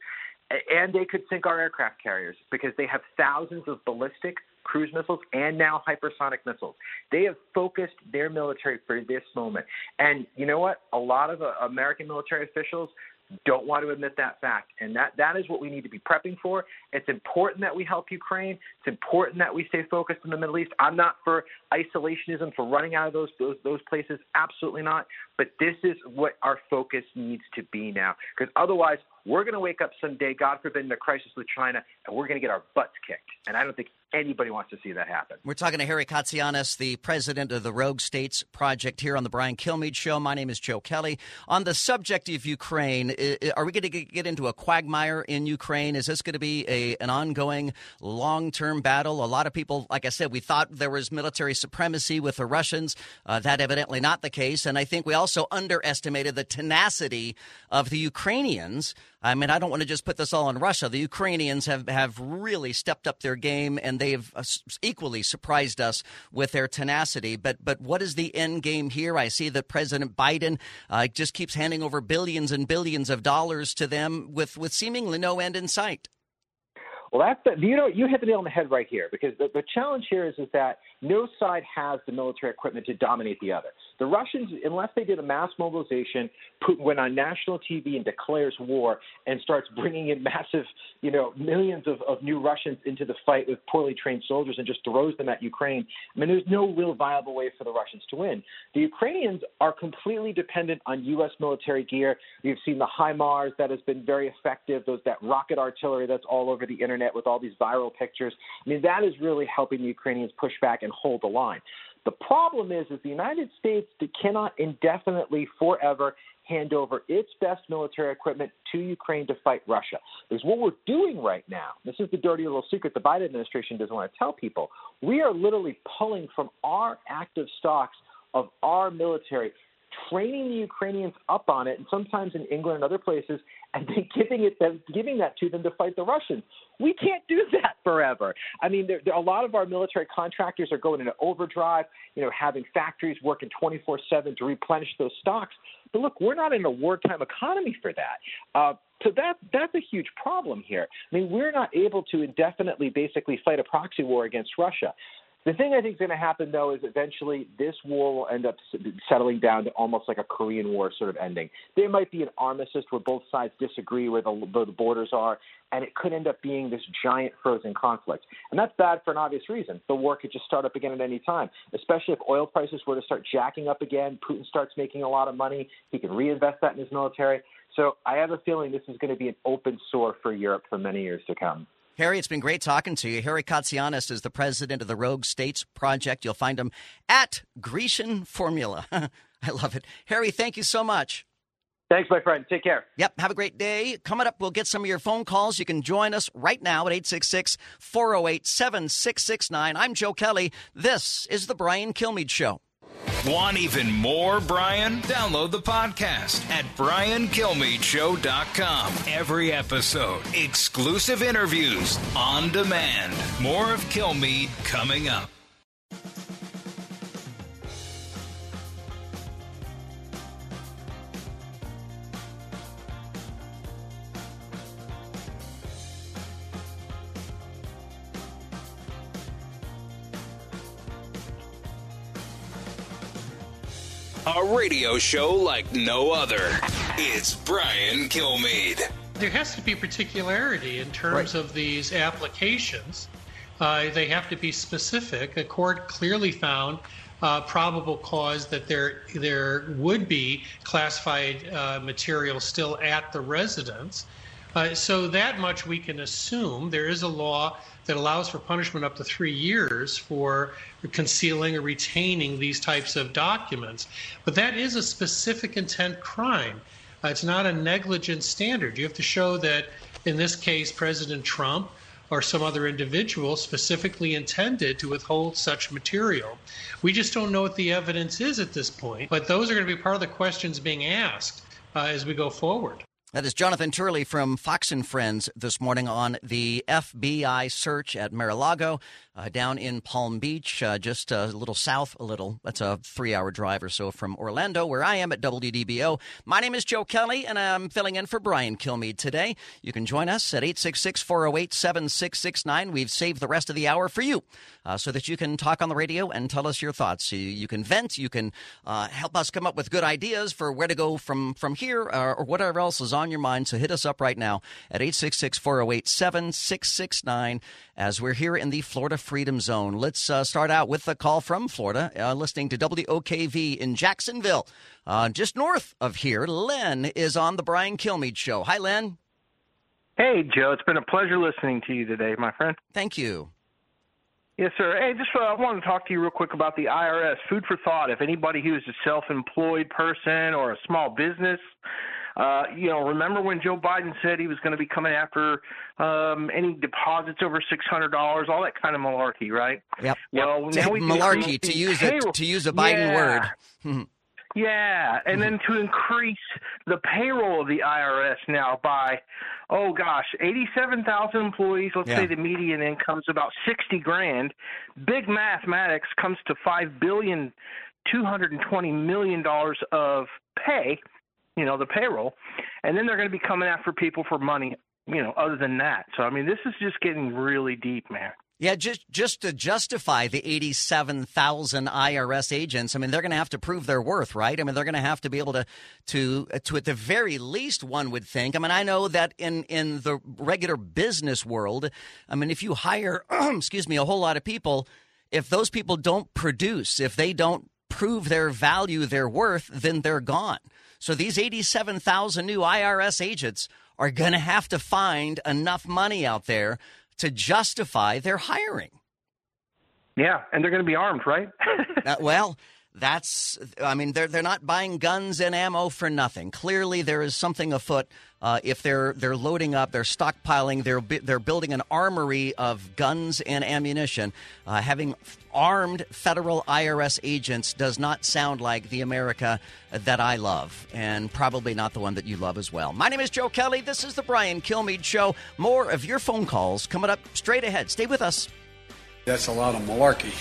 And they could sink our aircraft carriers because they have thousands of ballistic cruise missiles and now hypersonic missiles. They have focused their military for this moment. And you know what? A lot of uh, American military officials don't want to admit that fact. And that, that is what we need to be prepping for. It's important that we help Ukraine. It's important that we stay focused in the Middle East. I'm not for isolationism, for running out of those, those, those places. Absolutely not. But this is what our focus needs to be now. Because otherwise, we're going to wake up someday, God forbid, in a crisis with China, and we're going to get our butts kicked. And I don't think anybody wants to see that happen. We're talking to Harry Kazianis, the president of the Rogue States Project, here on the Brian Kilmeade Show. My name is Joe Kelly. On the subject of Ukraine, are we going to get into a quagmire in Ukraine? Is this going to be a, an ongoing, long term battle? A lot of people, like I said, we thought there was military supremacy with the Russians. Uh, that evidently not the case. And I think we also underestimated the tenacity of the Ukrainians. I mean, I don't want to just put this all on Russia. The Ukrainians have, have really stepped up their game, and they've uh, equally surprised us with their tenacity. But but what is the end game here? I see that President Biden uh, just keeps handing over billions and billions of dollars to them with, with seemingly no end in sight. Well, that's the, you know you hit the nail on the head right here because the, the challenge here is is that no side has the military equipment to dominate the other. The Russians, unless they did a mass mobilization, Putin went on national TV and declares war and starts bringing in massive, you know, millions of, of new Russians into the fight with poorly trained soldiers and just throws them at Ukraine. I mean, there's no real viable way for the Russians to win. The Ukrainians are completely dependent on U.S. military gear. You've seen the HIMARS that has been very effective. Those that rocket artillery that's all over the internet with all these viral pictures. I mean, that is really helping the Ukrainians push back and hold the line. The problem is, is the United States cannot indefinitely, forever hand over its best military equipment to Ukraine to fight Russia. Because what we're doing right now, this is the dirty little secret the Biden administration doesn't want to tell people. We are literally pulling from our active stocks of our military training the Ukrainians up on it, and sometimes in England and other places, and then giving it them, giving that to them to fight the Russians. We can't do that forever. I mean, there, there, a lot of our military contractors are going into overdrive, you know, having factories working 24/7 to replenish those stocks. But look, we're not in a wartime economy for that. Uh, so that that's a huge problem here. I mean, we're not able to indefinitely basically fight a proxy war against Russia. The thing I think is going to happen, though, is eventually this war will end up settling down to almost like a Korean War sort of ending. There might be an armistice where both sides disagree where the, where the borders are, and it could end up being this giant frozen conflict. And that's bad for an obvious reason. The war could just start up again at any time, especially if oil prices were to start jacking up again. Putin starts making a lot of money. He can reinvest that in his military. So I have a feeling this is going to be an open sore for Europe for many years to come. Harry, it's been great talking to you. Harry Kazianis is the president of the Rogue States Project. You'll find him at Grecian Formula. I love it. Harry, thank you so much. Thanks, my friend. Take care. Yep. Have a great day. Coming up, we'll get some of your phone calls. You can join us right now at 866 408 7669. I'm Joe Kelly. This is The Brian Kilmeade Show. Want even more Brian? Download the podcast at briankilmeadshow.com. Every episode, exclusive interviews on demand. More of Kilmeade coming up. A radio show like no other. It's Brian Kilmeade. There has to be particularity in terms right. of these applications. Uh, they have to be specific. The court clearly found uh, probable cause that there there would be classified uh, material still at the residence. Uh, so that much we can assume. There is a law that allows for punishment up to three years for concealing or retaining these types of documents. But that is a specific intent crime. Uh, it's not a negligent standard. You have to show that, in this case, President Trump or some other individual specifically intended to withhold such material. We just don't know what the evidence is at this point, but those are going to be part of the questions being asked uh, as we go forward. That is Jonathan Turley from Fox and Friends this morning on the FBI search at Mar-a-Lago uh, down in Palm Beach, uh, just a little south, a little. That's a three-hour drive or so from Orlando, where I am at WDBO. My name is Joe Kelly, and I'm filling in for Brian Kilmeade today. You can join us at 866-408-7669. We've saved the rest of the hour for you uh, so that you can talk on the radio and tell us your thoughts. You, you can vent. You can uh, help us come up with good ideas for where to go from, from here uh, or whatever else is on your mind. So hit us up right now at 866-408-7669 as we're here in the Florida Freedom Zone. Let's uh, start out with a call from Florida, uh, listening to WOKV in Jacksonville, uh, just north of here. Len is on the Brian Kilmeade Show. Hi, Len. Hey, Joe. It's been a pleasure listening to you today, my friend. Thank you. Yes, sir. Hey, just uh, I wanted to talk to you real quick about the IRS. Food for thought. If anybody who is a self-employed person or a small business uh, you know, remember when Joe Biden said he was going to be coming after um, any deposits over six hundred dollars, all that kind of malarkey, right? Yep. Well, now we malarkey to use it to use a Biden yeah. word. Yeah, and then to increase the payroll of the IRS now by, oh gosh, 87,000 employees. Let's Yeah. say the median income's about 60 grand. Big mathematics comes to five billion, two hundred and twenty million dollars of pay. You know the payroll, and then they're going to be coming after people for money. You know, other than that. So I mean, this is just getting really deep, man. Yeah, just just to justify the 87,000 IRS agents, I mean, they're going to have to prove their worth, right? I mean, they're going to have to be able to to to at the very least one would think. I mean, I know that in in the regular business world, I mean, if you hire excuse me, a whole lot of people, if those people don't produce, if they don't prove their value, their worth, then they're gone. So these 87,000 new IRS agents are going to have to find enough money out there to justify their hiring. Yeah, and they're going to be armed, right? Uh, well, that's I mean they're they're not buying guns and ammo for nothing. Clearly there is something afoot. Uh, if they're they're loading up, they're stockpiling, they're they're building an armory of guns and ammunition. Uh, having armed federal IRS agents does not sound like the America that I love, and probably not the one that you love as well. My name is Joe Kelly. This is the Brian Kilmeade Show. More of your phone calls coming up straight ahead. Stay with us. That's a lot of malarkey.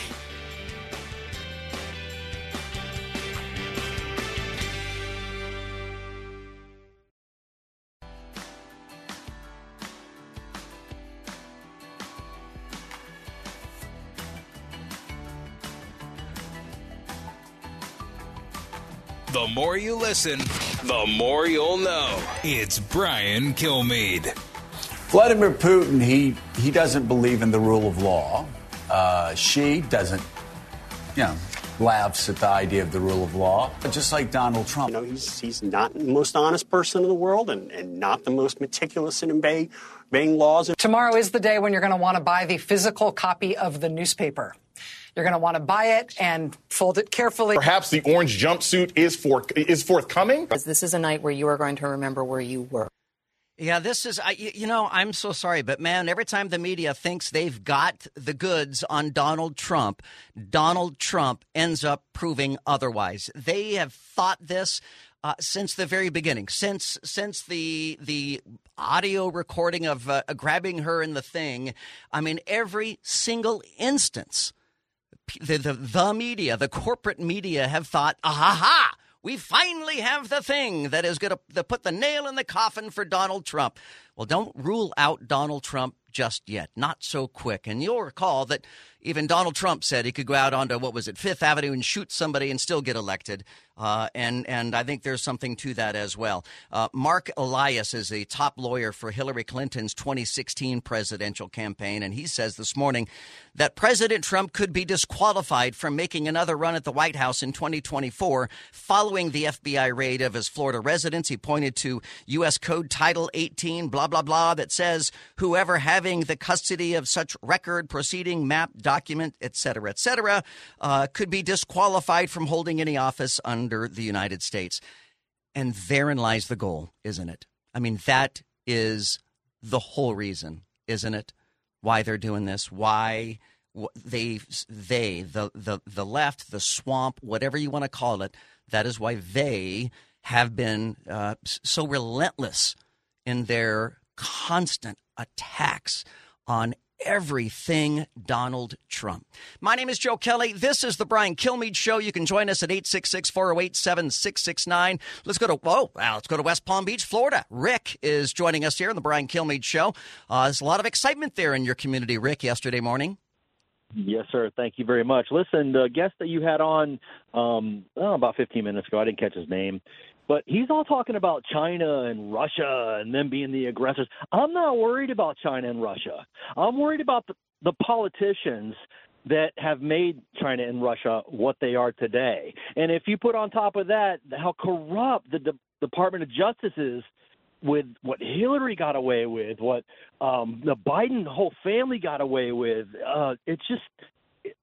The more you listen, the more you'll know. It's Brian Kilmeade. Vladimir Putin, he, he doesn't believe in the rule of law. Uh, she doesn't, you know, laughs at the idea of the rule of law, just like Donald Trump. You know, he's, he's not the most honest person in the world and, and not the most meticulous in obeying, obeying laws. Tomorrow is the day when you're going to want to buy the physical copy of the newspaper. You're going to want to buy it and fold it carefully. Perhaps the orange jumpsuit is for is forthcoming. This is a night where you are going to remember where you were. Yeah, this is, I, you know, I'm so sorry, but man, every time the media thinks they've got the goods on Donald Trump, Donald Trump ends up proving otherwise. They have thought this. Uh, since the very beginning, since since the the audio recording of uh, grabbing her in the thing, I mean, every single instance, the, the the media, the corporate media, have thought, ah ha ha, we finally have the thing that is going to put the nail in the coffin for Donald Trump. Well, don't rule out Donald Trump just yet. Not so quick. And you'll recall that even Donald Trump said he could go out onto what was it, Fifth Avenue, and shoot somebody and still get elected. Uh, and and I think there's something to that as well. Uh, Marc Elias is a top lawyer for Hillary Clinton's 2016 presidential campaign, and he says this morning that President Trump could be disqualified from making another run at the White House in 2024 following the FBI raid of his Florida residence. He pointed to U.S. Code Title 18, blah blah blah, that says whoever having the custody of such record, proceeding, map, document, etc., etc., uh, could be disqualified from holding any office under the United States. And therein lies the goal, isn't it? I mean, that is the whole reason, isn't it? Why they're doing this, why they they the the the left, the swamp, whatever you want to call it, that is why they have been uh, so relentless in their constant attacks on everything Donald Trump. My name is Joe Kelly. This is the Brian Kilmeade Show. You can join us at 866 408 7669. Let's go to, whoa, let's go to West Palm Beach, Florida. Rick is joining us here on the Brian Kilmeade Show. Uh, there's a lot of excitement there in your community, Rick, yesterday morning. Yes, sir. Thank you very much. Listen, the guest that you had on um, oh, about 15 minutes ago, I didn't catch his name. But he's all talking about China and Russia and them being the aggressors. I'm not worried about China and Russia. I'm worried about the, the politicians that have made China and Russia what they are today. And if you put on top of that how corrupt the De- Department of Justice is with what Hillary got away with, what um, the Biden whole family got away with, uh, it's just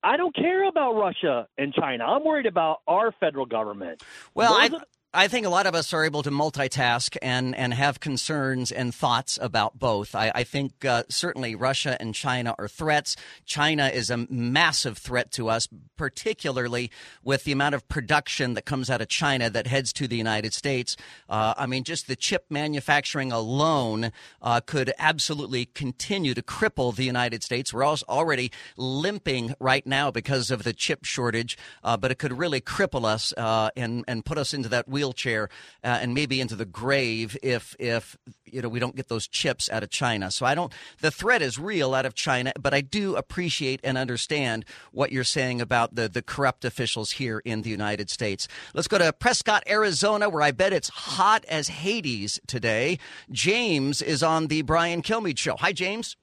I don't care about Russia and China. I'm worried about our federal government. Well, I, I think a lot of us are able to multitask and, and have concerns and thoughts about both. I, I think uh, certainly Russia and China are threats. China is a massive threat to us, particularly with the amount of production that comes out of China that heads to the United States. Uh, I mean, just the chip manufacturing alone uh, could absolutely continue to cripple the United States. We're already limping right now because of the chip shortage, uh, but it could really cripple us uh, and, and put us into that wheelchair uh, and maybe into the grave if if you know we don't get those chips out of China. So I don't. The threat is real out of China, but I do appreciate and understand what you're saying about the the corrupt officials here in the United States. Let's go to Prescott, Arizona, where I bet it's hot as Hades today. James is on the Brian Kilmeade show. Hi, James.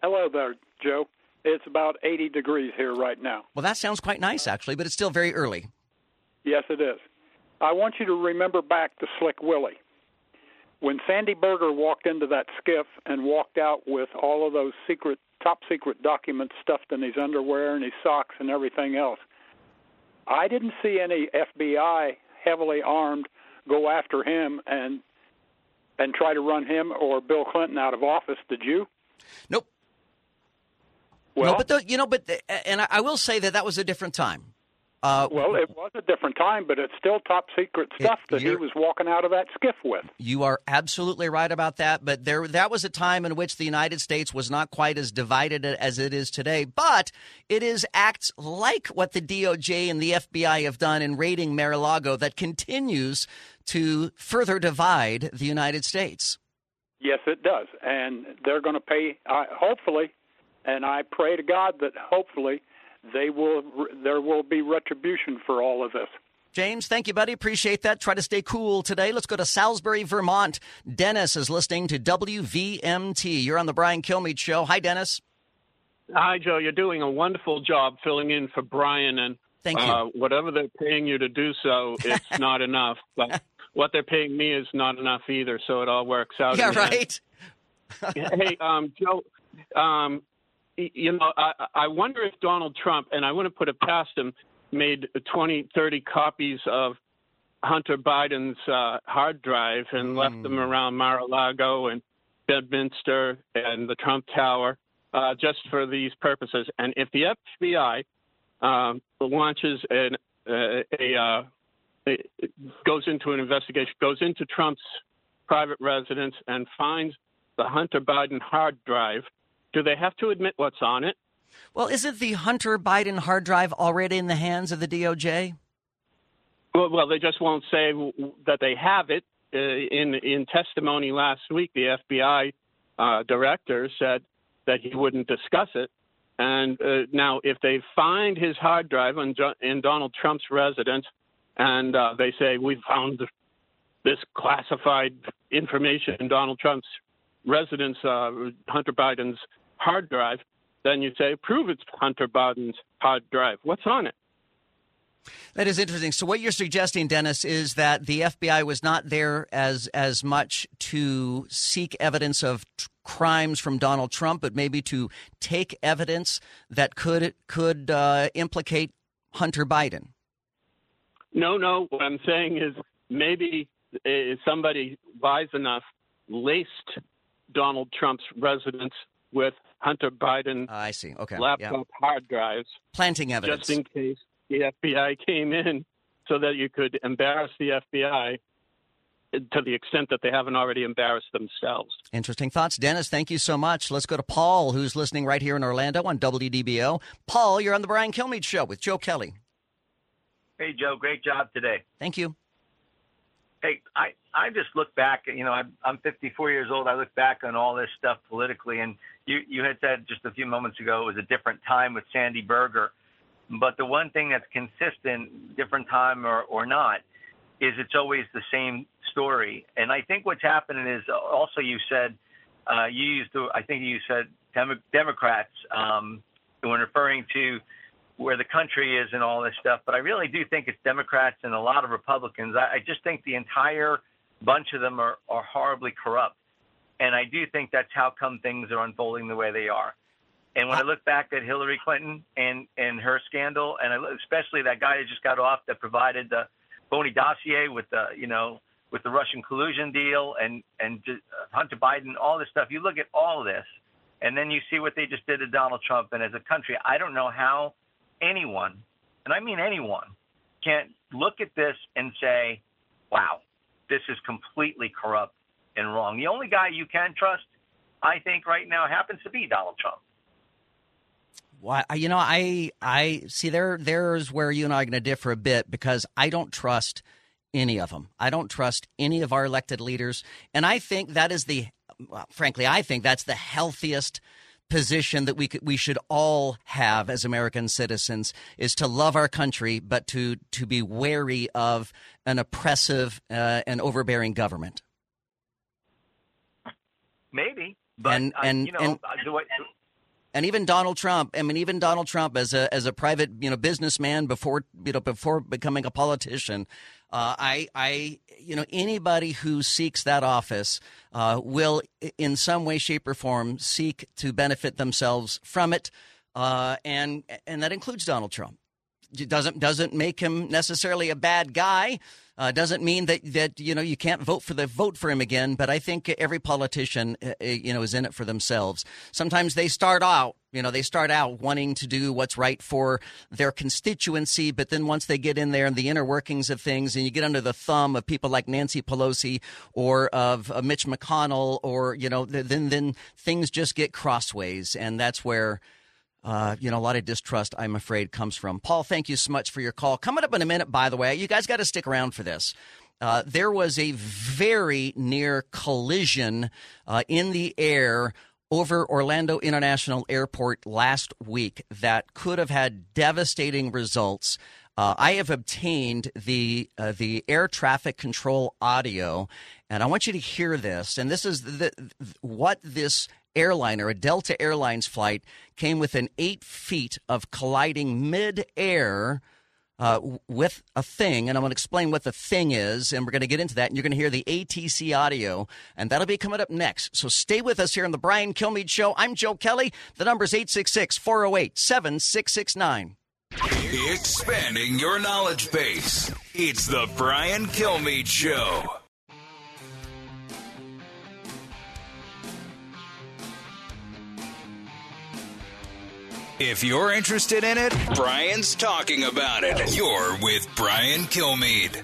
Hello there, Joe. It's about 80 degrees here right now. Well, that sounds quite nice, actually, but it's still very early. Yes, it is. I want you to remember back to Slick Willie. When Sandy Berger walked into that SCIF and walked out with all of those secret, top secret documents stuffed in his underwear and his socks and everything else, I didn't see any FBI heavily armed go after him and and try to run him or Bill Clinton out of office. Did you? Nope. Well, no, but the, you know, but the, and I, I will say that that was a different time. Uh, well, it was a different time, but it's still top secret stuff it, that he was walking out of that SCIF with. You are absolutely right about that. But there, that was a time in which the United States was not quite as divided as it is today. But it is acts like what the DOJ and the FBI have done in raiding Mar-a-Lago that continues to further divide the United States. Yes, it does, and they're going to pay. Uh, hopefully, and I pray to God that hopefully they will there will be retribution for all of this. James, thank you, buddy. Appreciate that. Try to stay cool today. Let's go to Salisbury, Vermont. Dennis is listening to WVMT. You're on the Brian Kilmeade Show. Hi, Dennis. Hi, Joe. You're doing a wonderful job filling in for Brian, and Thank you. Uh, whatever they're paying you to do so, it's not enough. But what they're paying me is not enough either. So it all works out. Yeah, in the end. right. hey, um, Joe, um, y- you know, I, I wonder if Donald Trump, and I wouldn't put it past him, made 20, 30 copies of Hunter Biden's uh, hard drive and left them around Mar-a-Lago and Bedminster and the Trump Tower uh, just for these purposes. And if the FBI um, launches an, uh, a, uh, a goes into an investigation, goes into Trump's private residence and finds the Hunter Biden hard drive, do they have to admit what's on it? Well, isn't the Hunter Biden hard drive already in the hands of the DOJ? Well, well they just won't say that they have it. Uh, in in testimony last week, the FBI uh, director said that he wouldn't discuss it. And uh, now, if they find his hard drive in, in Donald Trump's residence, and uh, they say we found this classified information in Donald Trump's residence, uh, Hunter Biden's hard drive, then you say prove it's Hunter Biden's hard drive. What's on it? That is interesting. So, what you're suggesting, Dennis, is that the FBI was not there as as much to seek evidence of t- crimes from Donald Trump, but maybe to take evidence that could could uh, implicate Hunter Biden. No, no. What I'm saying is maybe uh, somebody wise enough laced Donald Trump's residence with Hunter Biden I see. Okay. laptop hard drives, Planting evidence. just in case the FBI came in, so that you could embarrass the FBI to the extent that they haven't already embarrassed themselves. Interesting thoughts. Dennis, thank you so much. Let's go to Paul, who's listening right here in Orlando on WDBO. Paul, you're on the Brian Kilmeade Show with Joe Kelly. Hey, Joe, great job today. Thank you. Hey, I, I just look back, you know, I'm, I'm 54 years old. I look back on all this stuff politically, and you, you had said just a few moments ago it was a different time with Sandy Berger. But the one thing that's consistent, different time or, or not, is it's always the same story. And I think what's happening is also you said, uh, you used to, I think you said Dem- Democrats um, when referring to where the country is and all this stuff. But I really do think it's Democrats and a lot of Republicans. I, I just think the entire bunch of them are, are horribly corrupt. And I do think that's how come things are unfolding the way they are. And when I look back at Hillary Clinton and, and her scandal, and I, especially that guy that just got off that provided the phony dossier with the, you know, with the Russian collusion deal and and uh, Hunter Biden, all this stuff. You look at all of this, and then you see what they just did to Donald Trump. And as a country, I don't know how anyone, and I mean anyone, can look at this and say, "Wow, this is completely corrupt and wrong." The only guy you can trust, I think, right now happens to be Donald Trump. Why, you know, I I see there there's where you and I are going to differ a bit because I don't trust any of them. I don't trust any of our elected leaders, and I think that is the, well, frankly, I think that's the healthiest position that we could, we should all have as American citizens is to love our country, but to to be wary of an oppressive uh, and overbearing government. Maybe, but And- I, and- you know, and- I- do I, and even Donald Trump. I mean, even Donald Trump as a as a private you know businessman before you know before becoming a politician. Uh, I I you know anybody who seeks that office uh, will in some way, shape, or form seek to benefit themselves from it, uh, and and that includes Donald Trump. It doesn't doesn't make him necessarily a bad guy. Uh, doesn't mean that that you know you can't vote for the vote for him again. But I think every politician uh, uh, you know is in it for themselves. Sometimes they start out you know they start out wanting to do what's right for their constituency, but then once they get in there and the inner workings of things, and you get under the thumb of people like Nancy Pelosi or of uh, Mitch McConnell, or you know th- then then things just get crossways, and that's where uh, you know, a lot of distrust, I'm afraid, comes from. Paul, thank you so much for your call. Coming up in a minute, by the way, you guys got to stick around for this. Uh, there was a very near collision uh, in the air over Orlando International Airport last week that could have had devastating results. Uh, I have obtained the uh, the air traffic control audio, and I want you to hear this. And this is the, what this airliner, a Delta Airlines flight, came within eight feet of colliding mid-air uh, with a thing, and I'm going to explain what the thing is, and we're going to get into that, and you're going to hear the ATC audio, and that'll be coming up next. So stay with us here on the Brian Kilmeade Show. I'm Joe Kelly. The number is 866 408 7669. Expanding your knowledge base. It's the Brian Kilmeade Show. If you're interested in it, Brian's talking about it. You're with Brian Kilmeade.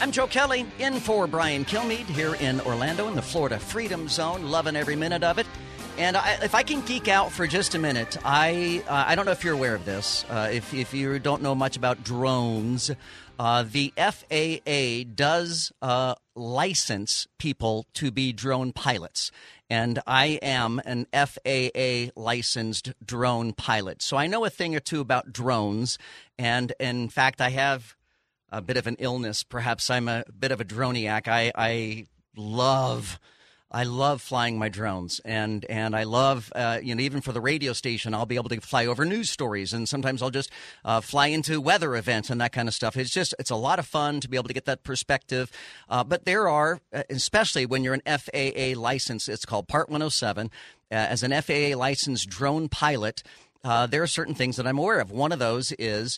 I'm Joe Kelly, in for Brian Kilmeade here in Orlando in the Florida Freedom Zone. Loving every minute of it. And I, if I can geek out for just a minute, I uh, I don't know if you're aware of this. Uh, if if you don't know much about drones, uh, the FAA does uh, license people to be drone pilots and I am an FAA licensed drone pilot. So I know a thing or two about drones. And in fact, I have a bit of an illness. Perhaps I'm a bit of a droniac. I, I love I love flying my drones, and and I love uh, you know even for the radio station, I'll be able to fly over news stories, and sometimes I'll just uh, fly into weather events and that kind of stuff. It's just it's a lot of fun to be able to get that perspective. Uh, but there are, uh, especially when you're an FAA license, it's called Part 107. Uh, as an FAA licensed drone pilot, uh, there are certain things that I'm aware of. One of those is.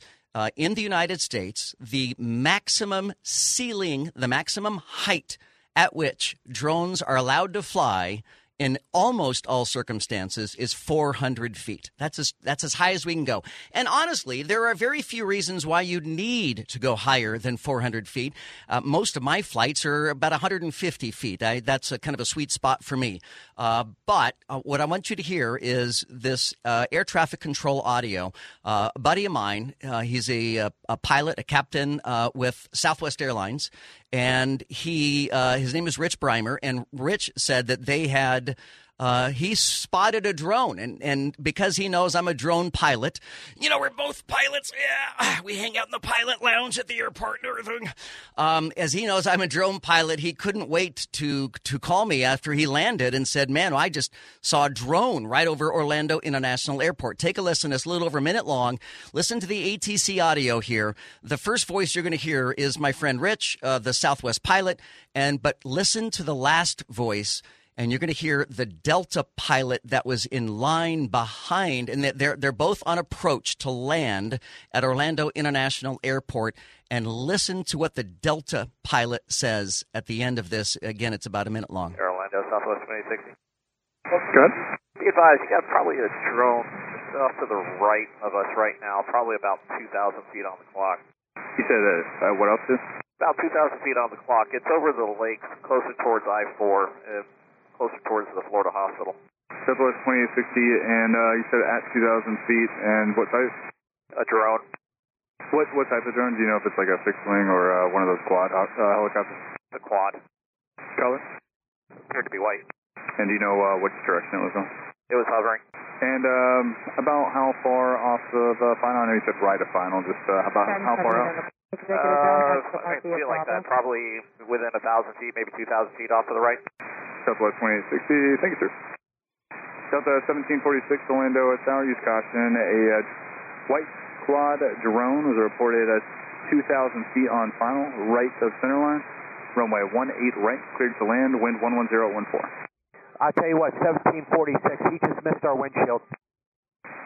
in the United States, the maximum ceiling, the maximum height at which drones are allowed to fly in almost all circumstances is 400 feet. That's as, that's as high as we can go. And honestly, there are very few reasons why you'd need to go higher than 400 feet. Uh, most of my flights are about 150 feet. I, that's a kind of a sweet spot for me. Uh, but uh, what I want you to hear is this uh, air traffic control audio. Uh, a buddy of mine, uh, he's a, a, pilot, a captain with Southwest Airlines, and he uh, his name is Rich Brimer, and Rich said that they had uh, he spotted a drone, and, and because he knows I'm a drone pilot, you know, we're both pilots. Yeah, we hang out in the pilot lounge at the airport and everything. Um, as he knows I'm a drone pilot, he couldn't wait to to call me after he landed and said, "Man, I just saw a drone right over Orlando International Airport." Take a listen. It's a little over a minute long. Listen to the ATC audio here. The first voice you're going to hear is my friend Rich, uh, the Southwest pilot, and but listen to the last voice and you're going to hear the Delta pilot that was in line behind, and they're they're both on approach to land at Orlando International Airport. And listen to what the Delta pilot says at the end of this. Again, it's about a minute long. Orlando Southwest 2060. Good. Be advised, you got probably a drone just off to the right of us right now, probably about 2,000 feet on the clock. You said uh, uh, what else is? About 2,000 feet on the clock. It's over the lake, closer towards I-4. Uh, closer towards the Florida hospital. Southwest 2860, and uh, you said at 2,000 feet, and what type? A drone. What what type of drone? Do you know if it's like a fixed wing or uh, one of those quad uh, helicopters? The quad. Color? Appeared to be white. And do you know uh, which direction it was on? It was hovering. And um, about how far off of the final? I know you said right of final. Just uh, about how far out? Uh, I feel like that. Probably within a thousand feet, maybe two thousand feet off to the right. Southwest 2860. Thank you, sir. Delta 1746 Orlando Tower, use caution. A uh, white quad drone was reported at 2,000 feet on final, right of center line. Runway 18 right, cleared to land, wind 11014. I'll tell you what, 1746, he just missed our windshield.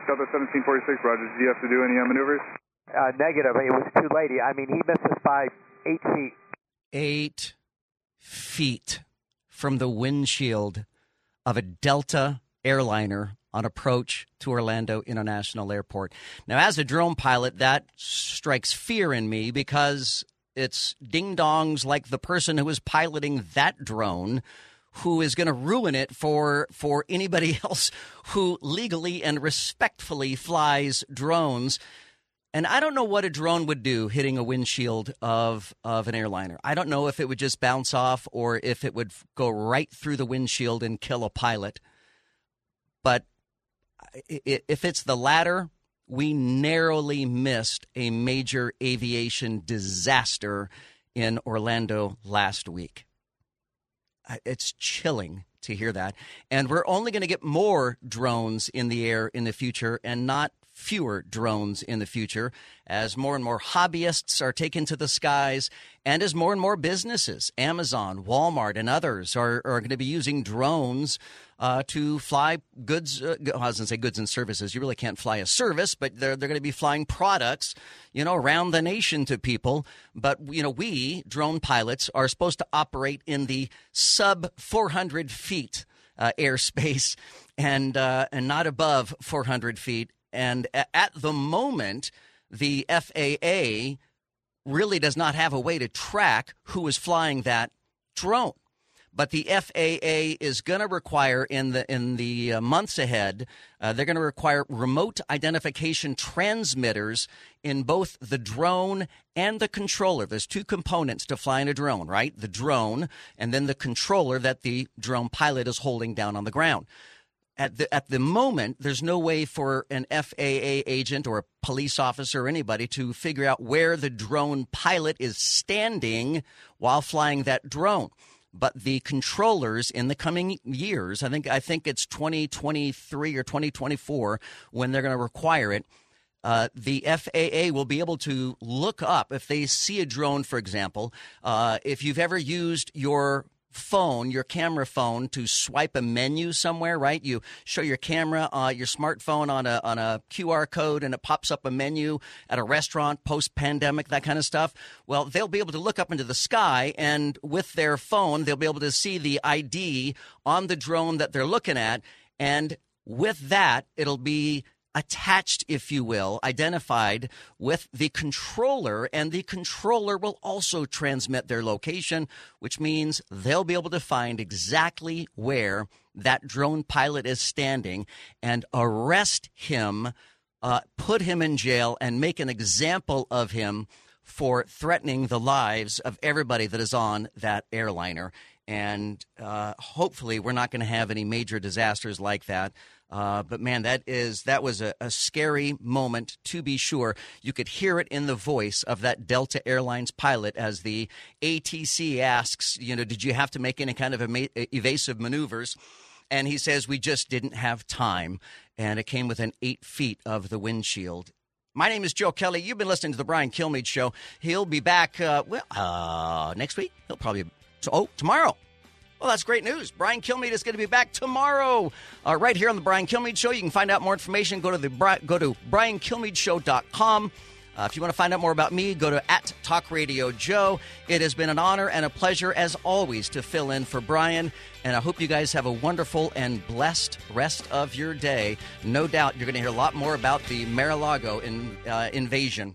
Delta 1746, Roger, did you have to do any uh, maneuvers? Uh, negative, it was too late. I mean, he missed us by eight feet. Eight feet from the windshield of a Delta airliner on approach to Orlando International Airport. Now, as a drone pilot, that strikes fear in me because it's ding dongs like the person who is piloting that drone who is going to ruin it for for anybody else who legally and respectfully flies drones. And I don't know what a drone would do hitting a windshield of, of an airliner. I don't know if it would just bounce off or if it would go right through the windshield and kill a pilot. But if it's the latter, we narrowly missed a major aviation disaster in Orlando last week. It's chilling to hear that. And we're only going to get more drones in the air in the future and not fewer drones in the future as more and more hobbyists are taken to the skies and as more and more businesses, Amazon, Walmart, and others, are, are going to be using drones uh, to fly goods. Uh, I was going to say goods and services. You really can't fly a service, but they're, they're going to be flying products, you know, around the nation to people. But, you know, we, drone pilots, are supposed to operate in the sub 400 feet uh, airspace and, uh, and not above 400 feet. And at the moment, the FAA really does not have a way to track who is flying that drone. But the FAA is going to require in the in the uh, months ahead, uh, they're going to require remote identification transmitters in both the drone and the controller. There's two components to flying a drone, right? The drone and then the controller that the drone pilot is holding down on the ground at the at the moment, there's no way for an FAA agent or a police officer or anybody to figure out where the drone pilot is standing while flying that drone. But the controllers in the coming years, I think I think it's 2023 or 2024 when they're going to require it. Uh, the FAA will be able to look up if they see a drone, for example. Uh, if you've ever used your phone, your camera phone, to swipe a menu somewhere, right? You show your camera, uh, your smartphone on a on a QR code, and it pops up a menu at a restaurant post pandemic, that kind of stuff. Well, they'll be able to look up into the sky, and with their phone, they'll be able to see the ID on the drone that they're looking at, and with that, it'll be attached, if you will, identified with the controller, and the controller will also transmit their location, which means they'll be able to find exactly where that drone pilot is standing and arrest him, uh, put him in jail, and make an example of him for threatening the lives of everybody that is on that airliner. And uh, hopefully, we're not going to have any major disasters like that. Uh, but man, that is that was a, a, scary moment to be sure. You could hear it in the voice of that Delta Airlines pilot as the ATC asks, you know, did you have to make any kind of evasive maneuvers? And he says we just didn't have time, and it came within eight feet of the windshield. My name is Joe Kelly. You've been listening to the Brian Kilmeade Show. He'll be back uh, well uh, next week. He'll probably oh tomorrow. Well, that's great news. Brian Kilmeade is going to be back tomorrow, uh, right here on the Brian Kilmeade Show. You can find out more information. Go to the go to briankilmeadeshow.com. Uh, if you want to find out more about me, go to at Talk Radio Joe. It has been an honor and a pleasure, as always, to fill in for Brian. And I hope you guys have a wonderful and blessed rest of your day. No doubt you're going to hear a lot more about the Mar-a-Lago in, uh, invasion